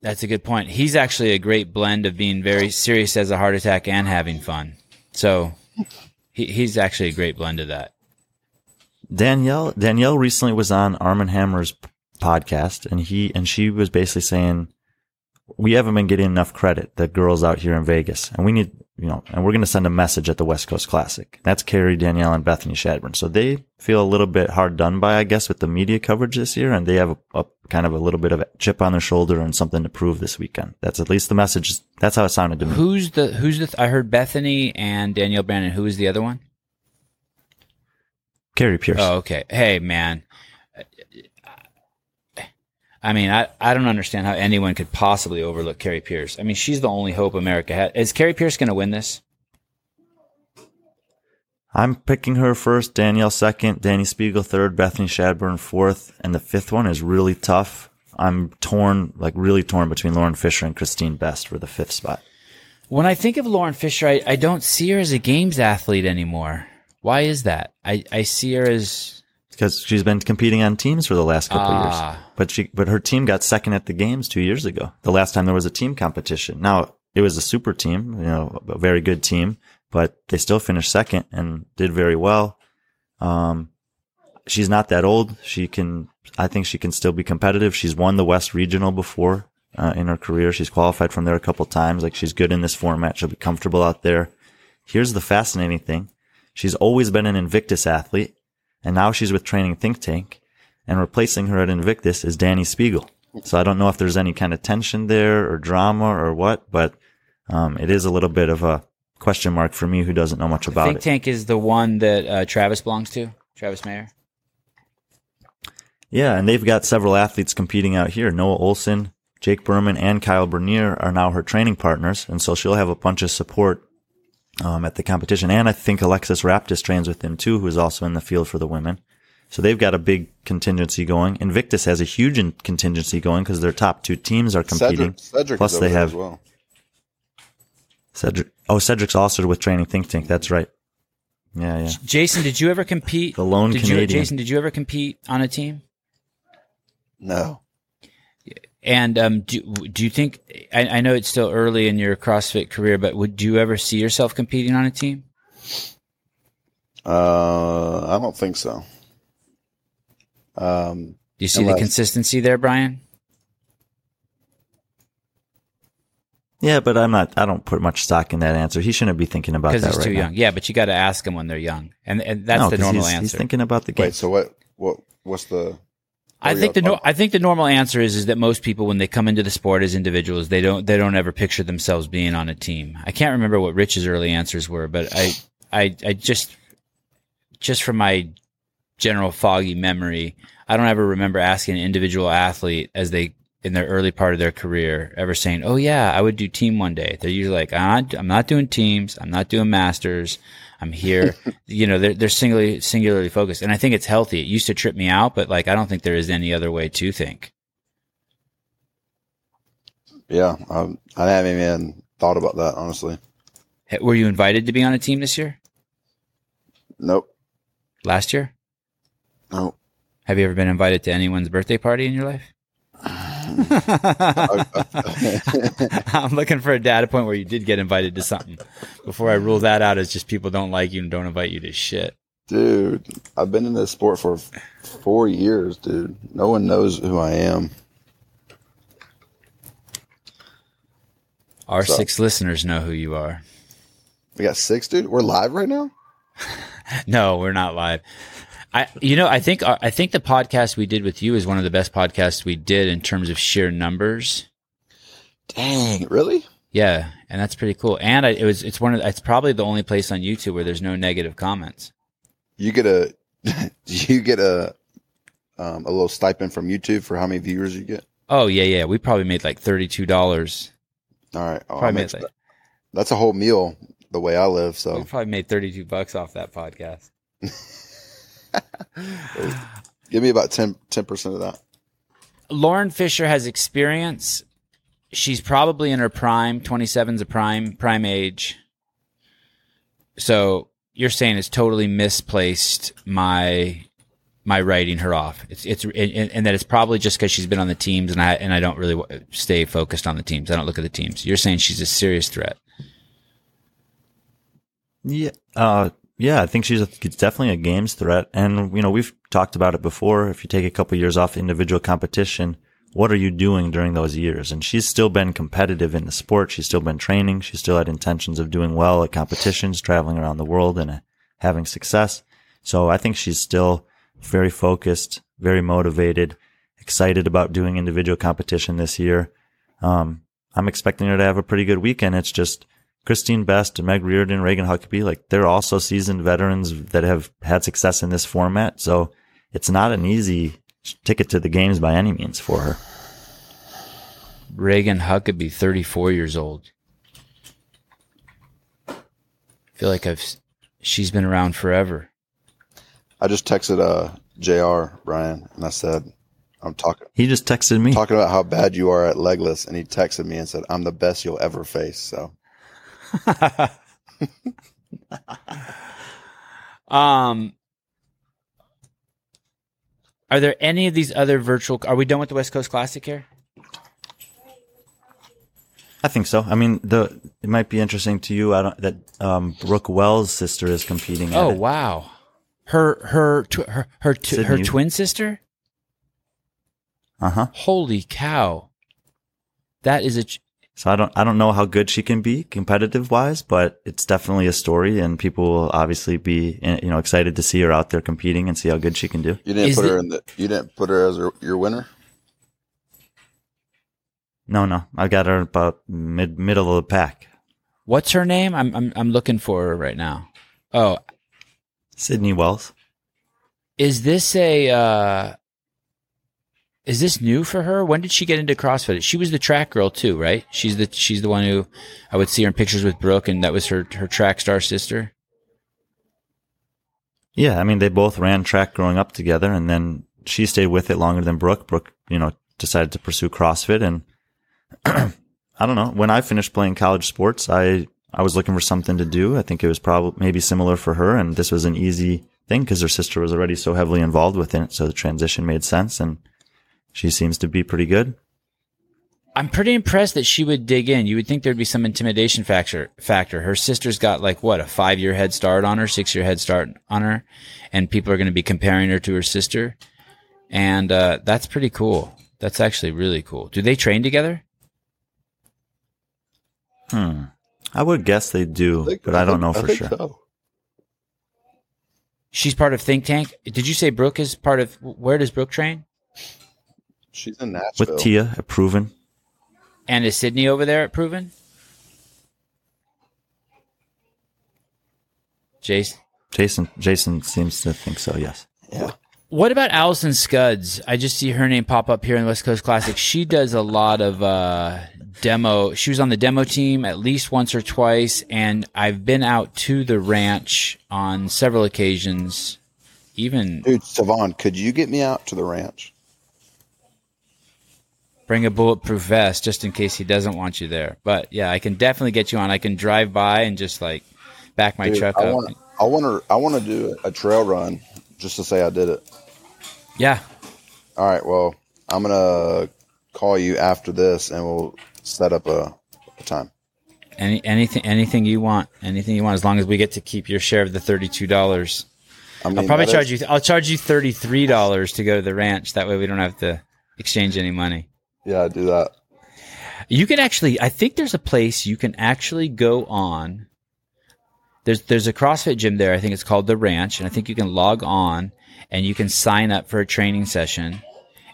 That's a good point. He's actually a great blend of being very serious as a heart attack and having fun. So he, he's actually a great blend of that. Danielle Danielle recently was on Armin Hammer's podcast, and he and she was basically saying we haven't been getting enough credit. The girls out here in Vegas, and we need you know, and we're going to send a message at the West Coast Classic. That's Kari Danielle and Bethany Shadburn. So they feel a little bit hard done by, I guess, with the media coverage this year, and they have a, a kind of a little bit of a chip on their shoulder and something to prove this weekend. That's at least the message. That's how it sounded to me. Who's the who's the? I heard Bethany and Danielle Brandon. Who is the other one? Kari Pearce. Oh, okay. Hey, man. I mean, I, I don't understand how anyone could possibly overlook Kari Pearce. I mean, she's the only hope America has. Is Kari Pearce going to win this? I'm picking her first, Danielle second, Dani Speegle third, Bethany Shadburn fourth, and the fifth one is really tough. I'm torn, like really torn between Lauren Fisher and Christine Best for the fifth spot. When I think of Lauren Fisher, I, I don't see her as a games athlete anymore. Why is that? I, I see her as Because she's been competing on teams for the last couple of Ah. years. But she, but her team got second at the games two years ago. The last time there was a team competition. Now it was a super team, you know, a very good team, but they still finished second and did very well. Um, she's not that old. She can, I think she can still be competitive. She's won the West Regional before uh, in her career. She's qualified from there a couple times. Like she's good in this format. She'll be comfortable out there. Here's the fascinating thing. She's always been an Invictus athlete and now she's with Training Think Tank and replacing her at Invictus is Dani Speegle. So I don't know if there's any kind of tension there or drama or what, but um, it is a little bit of a question mark for me who doesn't know much about Think it. Think Tank is the one that uh, Travis belongs to. Travis Mayer. Yeah, and they've got several athletes competing out here. Noah Ohlsen, Jake Berman, and Kyle Bernier are now her training partners, and so she'll have a bunch of support um, at the competition. And I think Alexis Raptis trains with them too, who is also in the field for the women. So they've got a big contingency going. Invictus has a huge in- contingency going because their top two teams are competing. Cedric, Cedric Plus is they over there have as well. Cedric. Oh, Cedric's also with Training Think Tank. That's right. Yeah, yeah. Jayson, did you ever compete? The lone did you, Canadian. Jayson, did you ever compete on a team? No. And um, do do you think? I, I know it's still early in your CrossFit career, but would you ever see yourself competing on a team? Uh, I don't think so. Um, Do you see the consistency there, Brian? Yeah, but I'm not. I don't put much stock in that answer. He shouldn't be thinking about Because that he's right too now. young. Yeah, but you got to ask him when they're young, and and that's No, the 'cause normal he's, answer. He's thinking about the game. wait, so what, what, what's the, I think the no, I think the normal answer is is that most people when they come into the sport as individuals they don't they don't ever picture themselves being on a team. I can't remember what Rich's early answers were, but I I I just just from my general foggy memory, I don't ever remember asking an individual athlete as they in their early part of their career ever saying, "Oh yeah, I would do team one day." They're usually like, "I'm not, I'm not doing teams. I'm not doing masters. I'm here." you know, they're they're singularly singularly focused, and I think it's healthy. It used to trip me out, but like I don't think there is any other way to think. yeah, I, I haven't even thought about that, honestly. Were you invited to be on a team this year? Nope. Last year? Nope. Have you ever been invited to anyone's birthday party in your life? I'm looking for a data point where you did get invited to something. Before I rule that out as just people don't like you and don't invite you to shit. Dude, I've been in this sport for four years, dude. No one knows who I am. Our So- six listeners know who you are. We got six, dude. We're live right now. No, we're not live. I, you know, I think I think the podcast we did with you is one of the best podcasts we did in terms of sheer numbers. Dang, really? Yeah, and that's pretty cool. And I, it was it's one of it's probably the only place on YouTube where there's no negative comments. You get a, you get a, um, a little stipend from YouTube for how many viewers you get. Oh yeah, yeah. We probably made like thirty two dollars. All right, oh, Probably made like that's a whole meal the way I live. we So probably made thirty two bucks off that podcast. give me about 10 percent of that. Lauren Fisher has experience. She's probably in her prime. 27's a prime prime age. So you're saying it's totally misplaced my my writing her off. It's it's and, and that it's probably just because she's been on the teams and I and I don't really wa- stay focused on the teams. I don't look at the teams. You're saying she's a serious threat. Yeah. Uh, yeah, I think she's a, definitely a games threat. And, you know, we've talked about it before. If you take a couple of years off individual competition, what are you doing during those years? And she's still been competitive in the sport. She's still been training. She still had intentions of doing well at competitions, traveling around the world and uh, having success. So I think she's still very focused, very motivated, excited about doing individual competition this year. Um, I'm expecting her to have a pretty good weekend. It's just, Christine Best, Meg Reardon, Reagan Huckabee, like they're also seasoned veterans that have had success in this format. So it's not an easy ticket to the games by any means for her. Reagan Huckabee, 34 years old. I feel like I've she's been around forever. I just texted uh Jr. Brian and I said I'm talking He just texted me. talking about how bad you are at legless, and he texted me and said I'm the best you'll ever face. So Um, are there any of these other virtual? Are we done with the West Coast Classic here? I think so. I mean, the it might be interesting to you. I don't that um, Brooke Wells' sister is competing. At Oh wow! Her her tw- her her, tw- her twin sister. Uh huh. Holy cow! That is a. ch- So I don't I don't know how good she can be competitive wise, but it's definitely a story, and people will obviously be eh, you know excited to see her out there competing and see how good she can do. You didn't Is put her in the. You didn't put her as her, your winner. No, no, I got her about mid middle of the pack. What's her name? I'm I'm I'm looking for her right now. Oh, Sydney Wells. is this a? uh Is this new for her? When did she get into CrossFit? She was the track girl too, right? She's the she's the one who I would see her in pictures with Brooke, and that was her her track star sister. Yeah, I mean they both ran track growing up together, and then she stayed with it longer than Brooke. Brooke, you know, decided to pursue CrossFit, and I don't know. When I finished playing college sports, I I was looking for something to do. I think it was probably maybe similar for her, and this was an easy thing because her sister was already so heavily involved with it, so the transition made sense, and she seems to be pretty good. I'm pretty impressed that she would dig in. You would think there'd be some intimidation factor. Factor. Her sister's got like what a five year head start on her, six year head start on her, and people are going to be comparing her to her sister, and uh, that's pretty cool. That's actually really cool. Do they train together? Hmm. I would guess they do, think- but I, don't know think- for think sure. so. She's part of Think Tank. Did you say Brooke is part of? Where does Brooke train? She's in Nashville. With Tia at Proven, And is Sydney over there at Proven? Jayson. Jayson Jayson seems to think so. Yes. Yeah. What about Allison Scuds? I just see her name pop up here in the West Coast Classic. She does a lot of uh, demo. She was on the demo team at least once or twice, and I've been out to the ranch on several occasions. Even Dude, Sevan, could you get me out to the ranch? Bring a bulletproof vest just in case he doesn't want you there. But yeah, I can definitely get you on. I can drive by and just like back my Dude, truck I up. want. I want to. I want to do a trail run just to say I did it. yeah, All right. Well, I'm gonna call you after this, and we'll set up a, a time. any anything anything you want, anything you want, as long as we get to keep your share of the thirty two dollars. I mean, I'll probably charge is- you. I'll charge you thirty three dollars to go to the ranch. That way, we don't have to exchange any money. Yeah, do that. You can actually. I think there's a place you can actually go on. There's there's a CrossFit gym there. I think it's called the Ranch, and I think you can log on and you can sign up for a training session.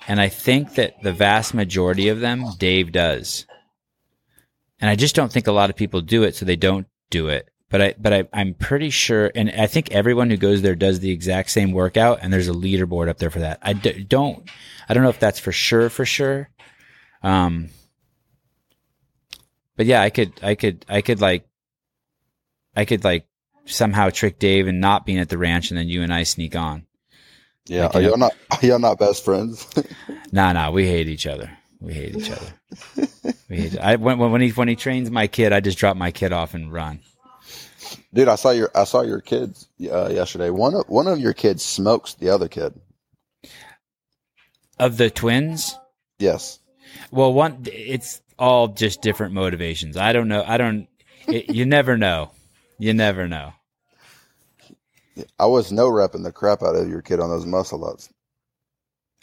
And I think that the vast majority of them, Dave does. And I just don't think a lot of people do it, so they don't do it. But I, but I, I'm pretty sure, and I think everyone who goes there does the exact same workout, and there's a leaderboard up there for that. I d- don't, I don't know if that's for sure, for sure. Um, but yeah, I could, I could, I could like, I could like somehow trick Dave and not being at the ranch, and then you and I sneak on. Yeah. Like, Are y'all not? Are y'all not best friends? Nah, nah, we hate each other. We hate each other. we hate. I when when he when he trains my kid, I just drop my kid off and run. Dude, I saw your I saw your kids uh, yesterday. One of one of your kids smokes the other kid. Of the twins, Yes. Well, one it's all just different motivations. I don't know. I don't. It, you never know. You never know. I was no repping the crap out of your kid on those muscle ups.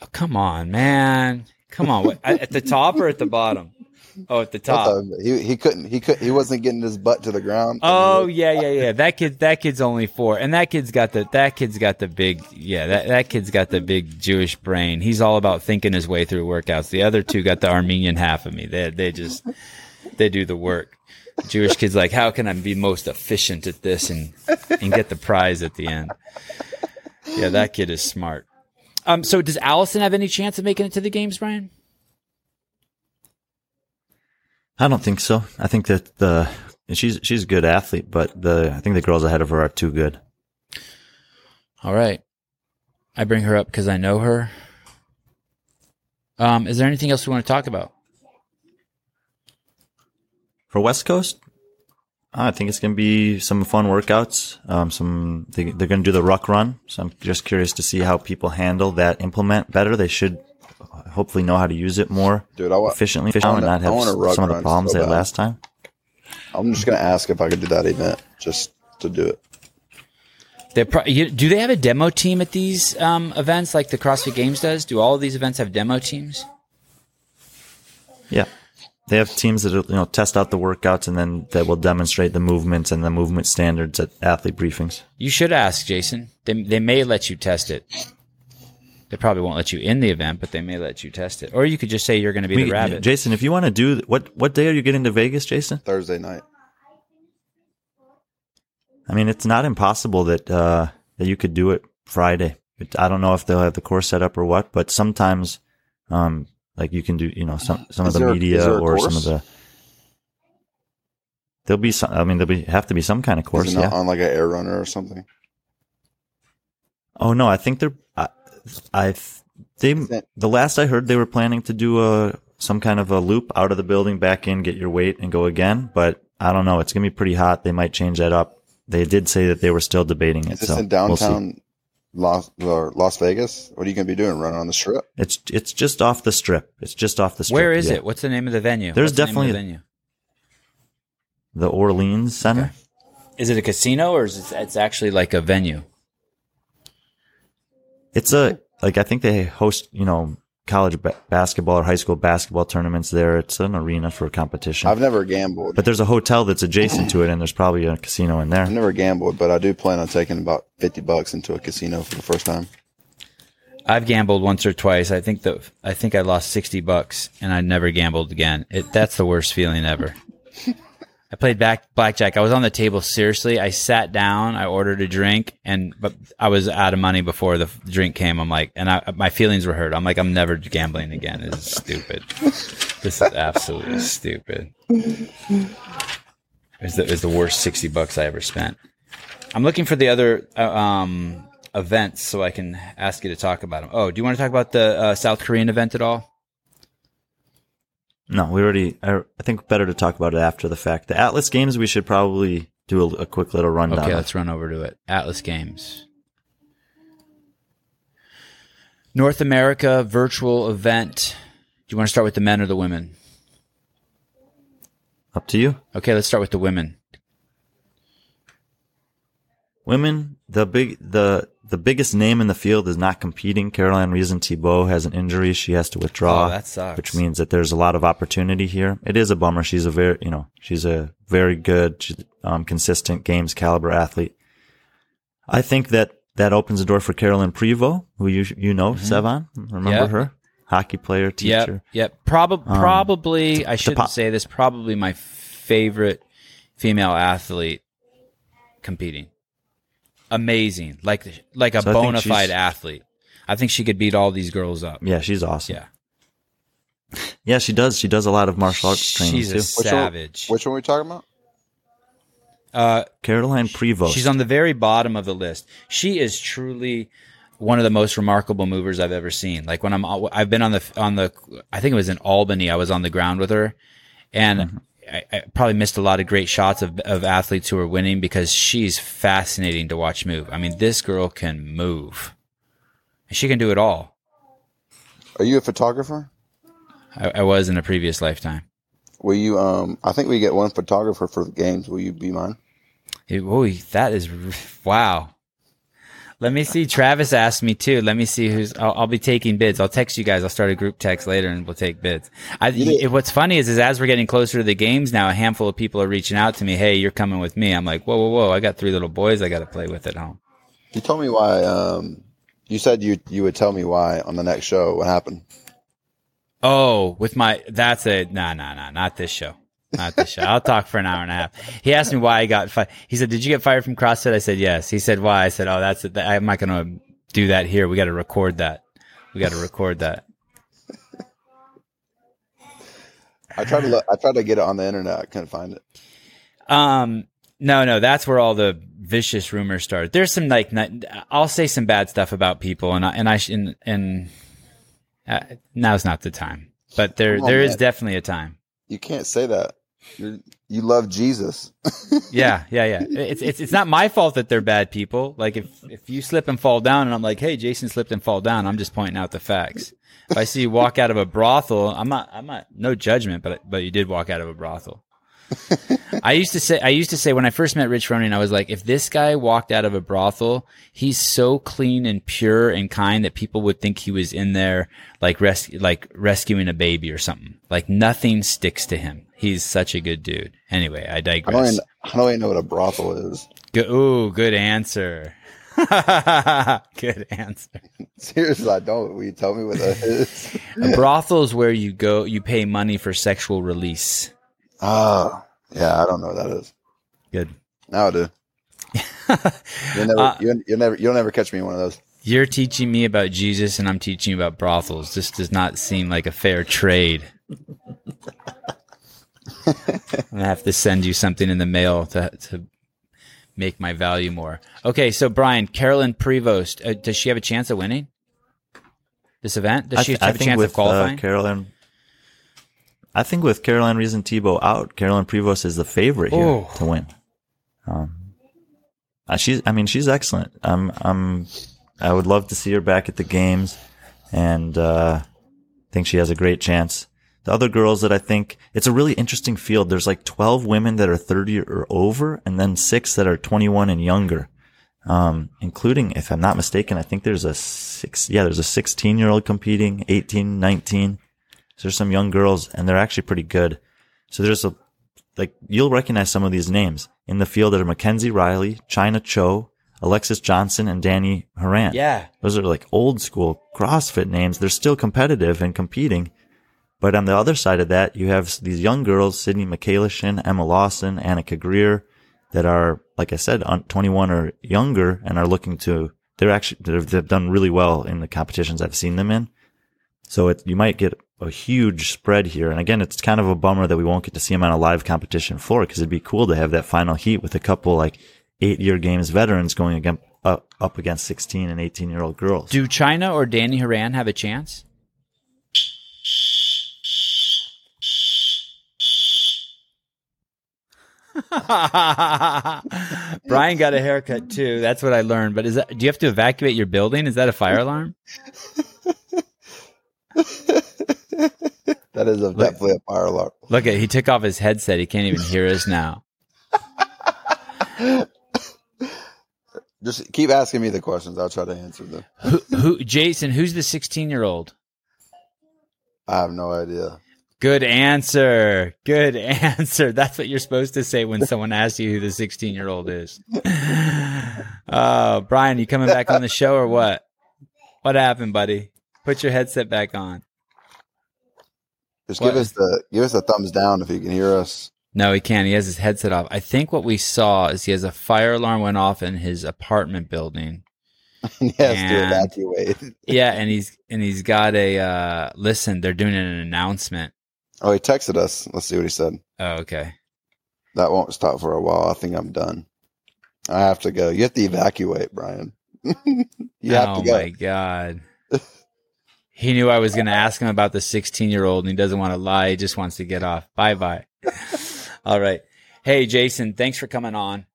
Oh, come on, man. Come on. At the top or at the bottom? Oh, at the top. He he couldn't he could he wasn't getting his butt to the ground. Oh yeah, yeah, yeah. That kid, that kid's only four, and that kid's got the that kid's got the big yeah. That that kid's got the big Jewish brain. He's all about thinking his way through workouts. The other two got the Armenian half of me. They they just they do the work. Jewish kid's like, how can I be most efficient at this and and get the prize at the end? Yeah, that kid is smart. Um, so does Allison have any chance of making it to the games, Brian? I don't think so. I think that the she's she's a good athlete, but the I think the girls ahead of her are too good. All right. I bring her up because I know her. Um, is there anything else we want to talk about? For West Coast, I think it's going to be some fun workouts. Um, some they, they're going to do the ruck run, so I'm just curious to see how people handle that implement better. They should hopefully know how to use it more Dude, I wa- efficiently, I and wanna- not I wanna have some of the problems so they had last time. I'm just gonna ask if I could do that event just to do it. They pro- you, do they have a demo team at these um, events like the CrossFit Games does? Do all of these events have demo teams? Yeah. They have teams that you know test out the workouts and then that will demonstrate the movements and the movement standards at athlete briefings. You should ask Jayson. They they may let you test it. They probably won't let you in the event, but they may let you test it. Or you could just say you're going to be We- the rabbit. Jayson, if you want to do what what day are you getting to Vegas, Jayson? Thursday night. I mean, it's not impossible that uh, that you could do it Friday. It, I don't know if they'll have the course set up or what, but sometimes, um, like you can do, you know, some some Is of the there- is media there a or some of the. There'll be some. I mean, there'll be have to be some kind of course. Is it Yeah. on like an air runner or something? Oh no, I think they're. I, I they the last I heard they were planning to do a some kind of a loop out of the building back in, get your weight, and go again. But I don't know. It's gonna be pretty hot. They might change that up. They did say that they were still debating it. Is this so in we'll downtown Las or Las Vegas? What are you going to be doing? Running on the strip? It's it's just off the strip. It's just off the strip. Where is yeah. it? What's the name of the venue? There's What's the name of definitely- the venue. The Orleans Center. Okay. Is it a casino or is it it's actually like a venue? It's a mm-hmm. like I think they host you know college ba- basketball or high school basketball tournaments there. It's an arena for competition. I've never gambled. but there's a hotel that's adjacent to it, and there's probably a casino in there. I've never gambled, but I do plan on taking about fifty bucks into a casino for the first time. I've gambled once or twice. I think that I think I lost sixty bucks, and I never gambled again. It, that's the worst feeling ever. I played back blackjack. I was on the table seriously. I sat down. I ordered a drink, and but I was out of money before the drink came. I'm like, and I, my feelings were hurt. I'm like, I'm never gambling again. This is stupid. this is absolutely stupid. It's the, it's the worst sixty bucks I ever spent. I'm looking for the other uh, um, events so I can ask you to talk about them. Oh, do you want to talk about the uh, South Korean event at all? No, we already. I, I think better to talk about it after the fact. The Atlas Games, we should probably do a, a quick little rundown. Okay, let's run over to it. Atlas Games. North America virtual event. Do you want to start with the men or the women? Up to you. Okay, let's start with the women. Women, the big the the biggest name in the field is not competing. Carol-Ann Reason-Thibault has an injury; she has to withdraw. Oh, that sucks. Which means that there's a lot of opportunity here. It is a bummer. She's a very you know she's a very good, um, consistent games caliber athlete. I think that that opens the door for Carolyne Prevost, who you you know, Sevan. Remember Mm-hmm. Yep. her? Hockey player, teacher. Yep, yep. Prob- probably, I shouldn't po- say this. Probably my favorite female athlete competing. Amazing, like like a So I think bona fide she's- athlete. I think she could beat all these girls up. Yeah, she's awesome. Yeah, Yeah, she does. She does a lot of martial arts training she's too. a Which savage. One, which one are we talking about? Uh, Carolyne Prevost. She's on the very bottom of the list. She is truly one of the most remarkable movers I've ever seen. Like when I'm, I've been on the, on the, I think it was in Albany. I was on the ground with her and I, I probably missed a lot of great shots of, of athletes who are winning because she's fascinating to watch move. I mean, this girl can move and she can do it all. Are you a photographer? I, I was in a previous lifetime. Will you? Um, I think we get one photographer for the games. Will you be mine? Oh, that is wow. Let me see. Travis asked me too. Let me see who's. I'll, I'll be taking bids. I'll text you guys. I'll start a group text later, and we'll take bids. I, it- what's funny is, is as we're getting closer to the games now, a handful of people are reaching out to me. Hey, you're coming with me. I'm like, whoa, whoa, whoa! I got three little boys I got to play with at home. You told me why. Um, you said you you would tell me why on the next show. What happened? Oh, with my that's a nah, nah, nah, not this show. Not this show. I'll talk for an hour and a half. He asked me why I got fired. He said, "Did you get fired from CrossFit?" I said, "Yes." He said, "Why?" I said, "Oh, that's it. I'm not going to do that here. We got to record that. We got to record that." I tried to look, I tried to get it on the internet. I couldn't find it. Um, no, no, that's where all the vicious rumors started. There's some like, not- I'll say some bad stuff about people, and I and I sh- and, and uh, now's not the time. But there, on, there is man. definitely a time. You can't say that. You're, you love Jesus. Yeah, yeah, yeah. It's it's it's not my fault that they're bad people. Like if if you slip and fall down, and I'm like, hey, Jayson slipped and fall down. I'm just pointing out the facts. If I see you walk out of a brothel, I'm not I'm not no judgment, but but you did walk out of a brothel. I used to say, I used to say when I first met Rich Froning, I was like, if this guy walked out of a brothel, he's so clean and pure and kind that people would think he was in there like res- like rescuing a baby or something. Like nothing sticks to him. He's such a good dude. Anyway, I I don't, digress. even, I don't even know what a brothel is. Good, ooh, good answer. good answer. Seriously, I don't. Will you tell me what that is? A brothel is where you go, you pay money for sexual release. Oh, yeah, I don't know what that is. Good. Now I do. You'll never, Uh, you'll, you'll never, you'll never catch me in one of those. You're teaching me about Jesus and I'm teaching you about brothels. This does not seem like a fair trade. I'm gonna have to send you something in the mail to to make my value more. Okay, so Brian, Carolyne Prevost, uh, does she have a chance of winning this event? Does I, she th- I have a chance with of qualifying? Uh, Carolyn, I think with Carol-Ann Reason-Thibault out, Carolyne Prevost is the favorite here Oh. to win. Um, uh, she's, I mean, she's excellent. I'm, I'm, I would love to see her back at the games, and uh, I think she has a great chance. The other girls that I think it's a really interesting field. There's like 12 women that are 30 or over, and then six that are 21 and younger. Um, including, if I'm not mistaken, I think there's a six, yeah, there's a 16 year old competing, 18, 19. So there's some young girls and they're actually pretty good. So there's a, like, you'll recognize some of these names in the field that are Mackenzie Riley, Chyna Cho, Alexis Johnson, and Danny Horan. yeah. Those are like old school CrossFit names. They're still competitive and competing. But on the other side of that, you have these young girls, Sydney McCalishin, Emma Lawson, Annika Greer, that are, like I said, on 21 or younger and are looking to, they're actually, they've, they've done really well in the competitions I've seen them in. So it, you might get a huge spread here. And again, it's kind of a bummer that we won't get to see them on a live competition floor because it'd be cool to have that final heat with a couple like eight year games veterans going against, up, up against 16 and 18 year old girls. Do Chyna or Danny Horan have a chance? Brian got a haircut too. That's what I learned. But is that do you have to evacuate your building? Is that a fire alarm? That is a, definitely a fire alarm. Look at he took off his headset. He can't even hear us now. Just keep asking me the questions. I'll try to answer them. Who, who Jayson, who's the 16-year-old? I have no idea. Good answer. Good answer. That's what you're supposed to say when someone asks you who the 16 year old is. Oh, Brian, you coming back on the show or what? What happened, buddy? Put your headset back on. Just What? give us the give us a thumbs down if you can hear us. No, he can't. He has his headset off. I think what we saw is he has a fire alarm went off in his apartment building. he has And- to evacuate. Yeah, and he's and he's got a uh listen, they're doing an announcement. Oh, he texted us. Let's see what he said. Oh, okay. That won't stop for a while. I think I'm done. I have to go. You have to evacuate, Brian. you have oh to go. Oh my god. He knew I was going to ask him about the 16 year old and he doesn't want to lie. He just wants to get off. Bye bye. All right. Hey, Jayson, thanks for coming on.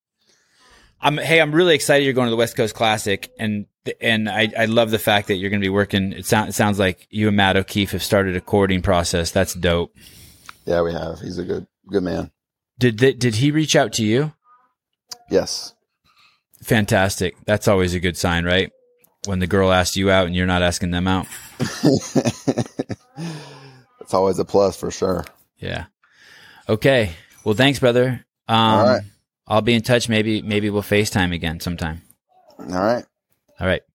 I'm, hey, I'm really excited you're going to the West Coast Classic and, and I, I love the fact that you're going to be working. It, sound, it sounds like you and Matt O'Keefe have started a courting process. That's dope. Yeah, we have. He's a good good man. Did, did, did he reach out to you? Yes. Fantastic. That's always a good sign, right? When the girl asks you out and you're not asking them out. it's always a plus for sure. Yeah. Okay. Well, thanks, brother. Um, All right. I'll be in touch. Maybe, maybe we'll FaceTime again sometime. All right. All right.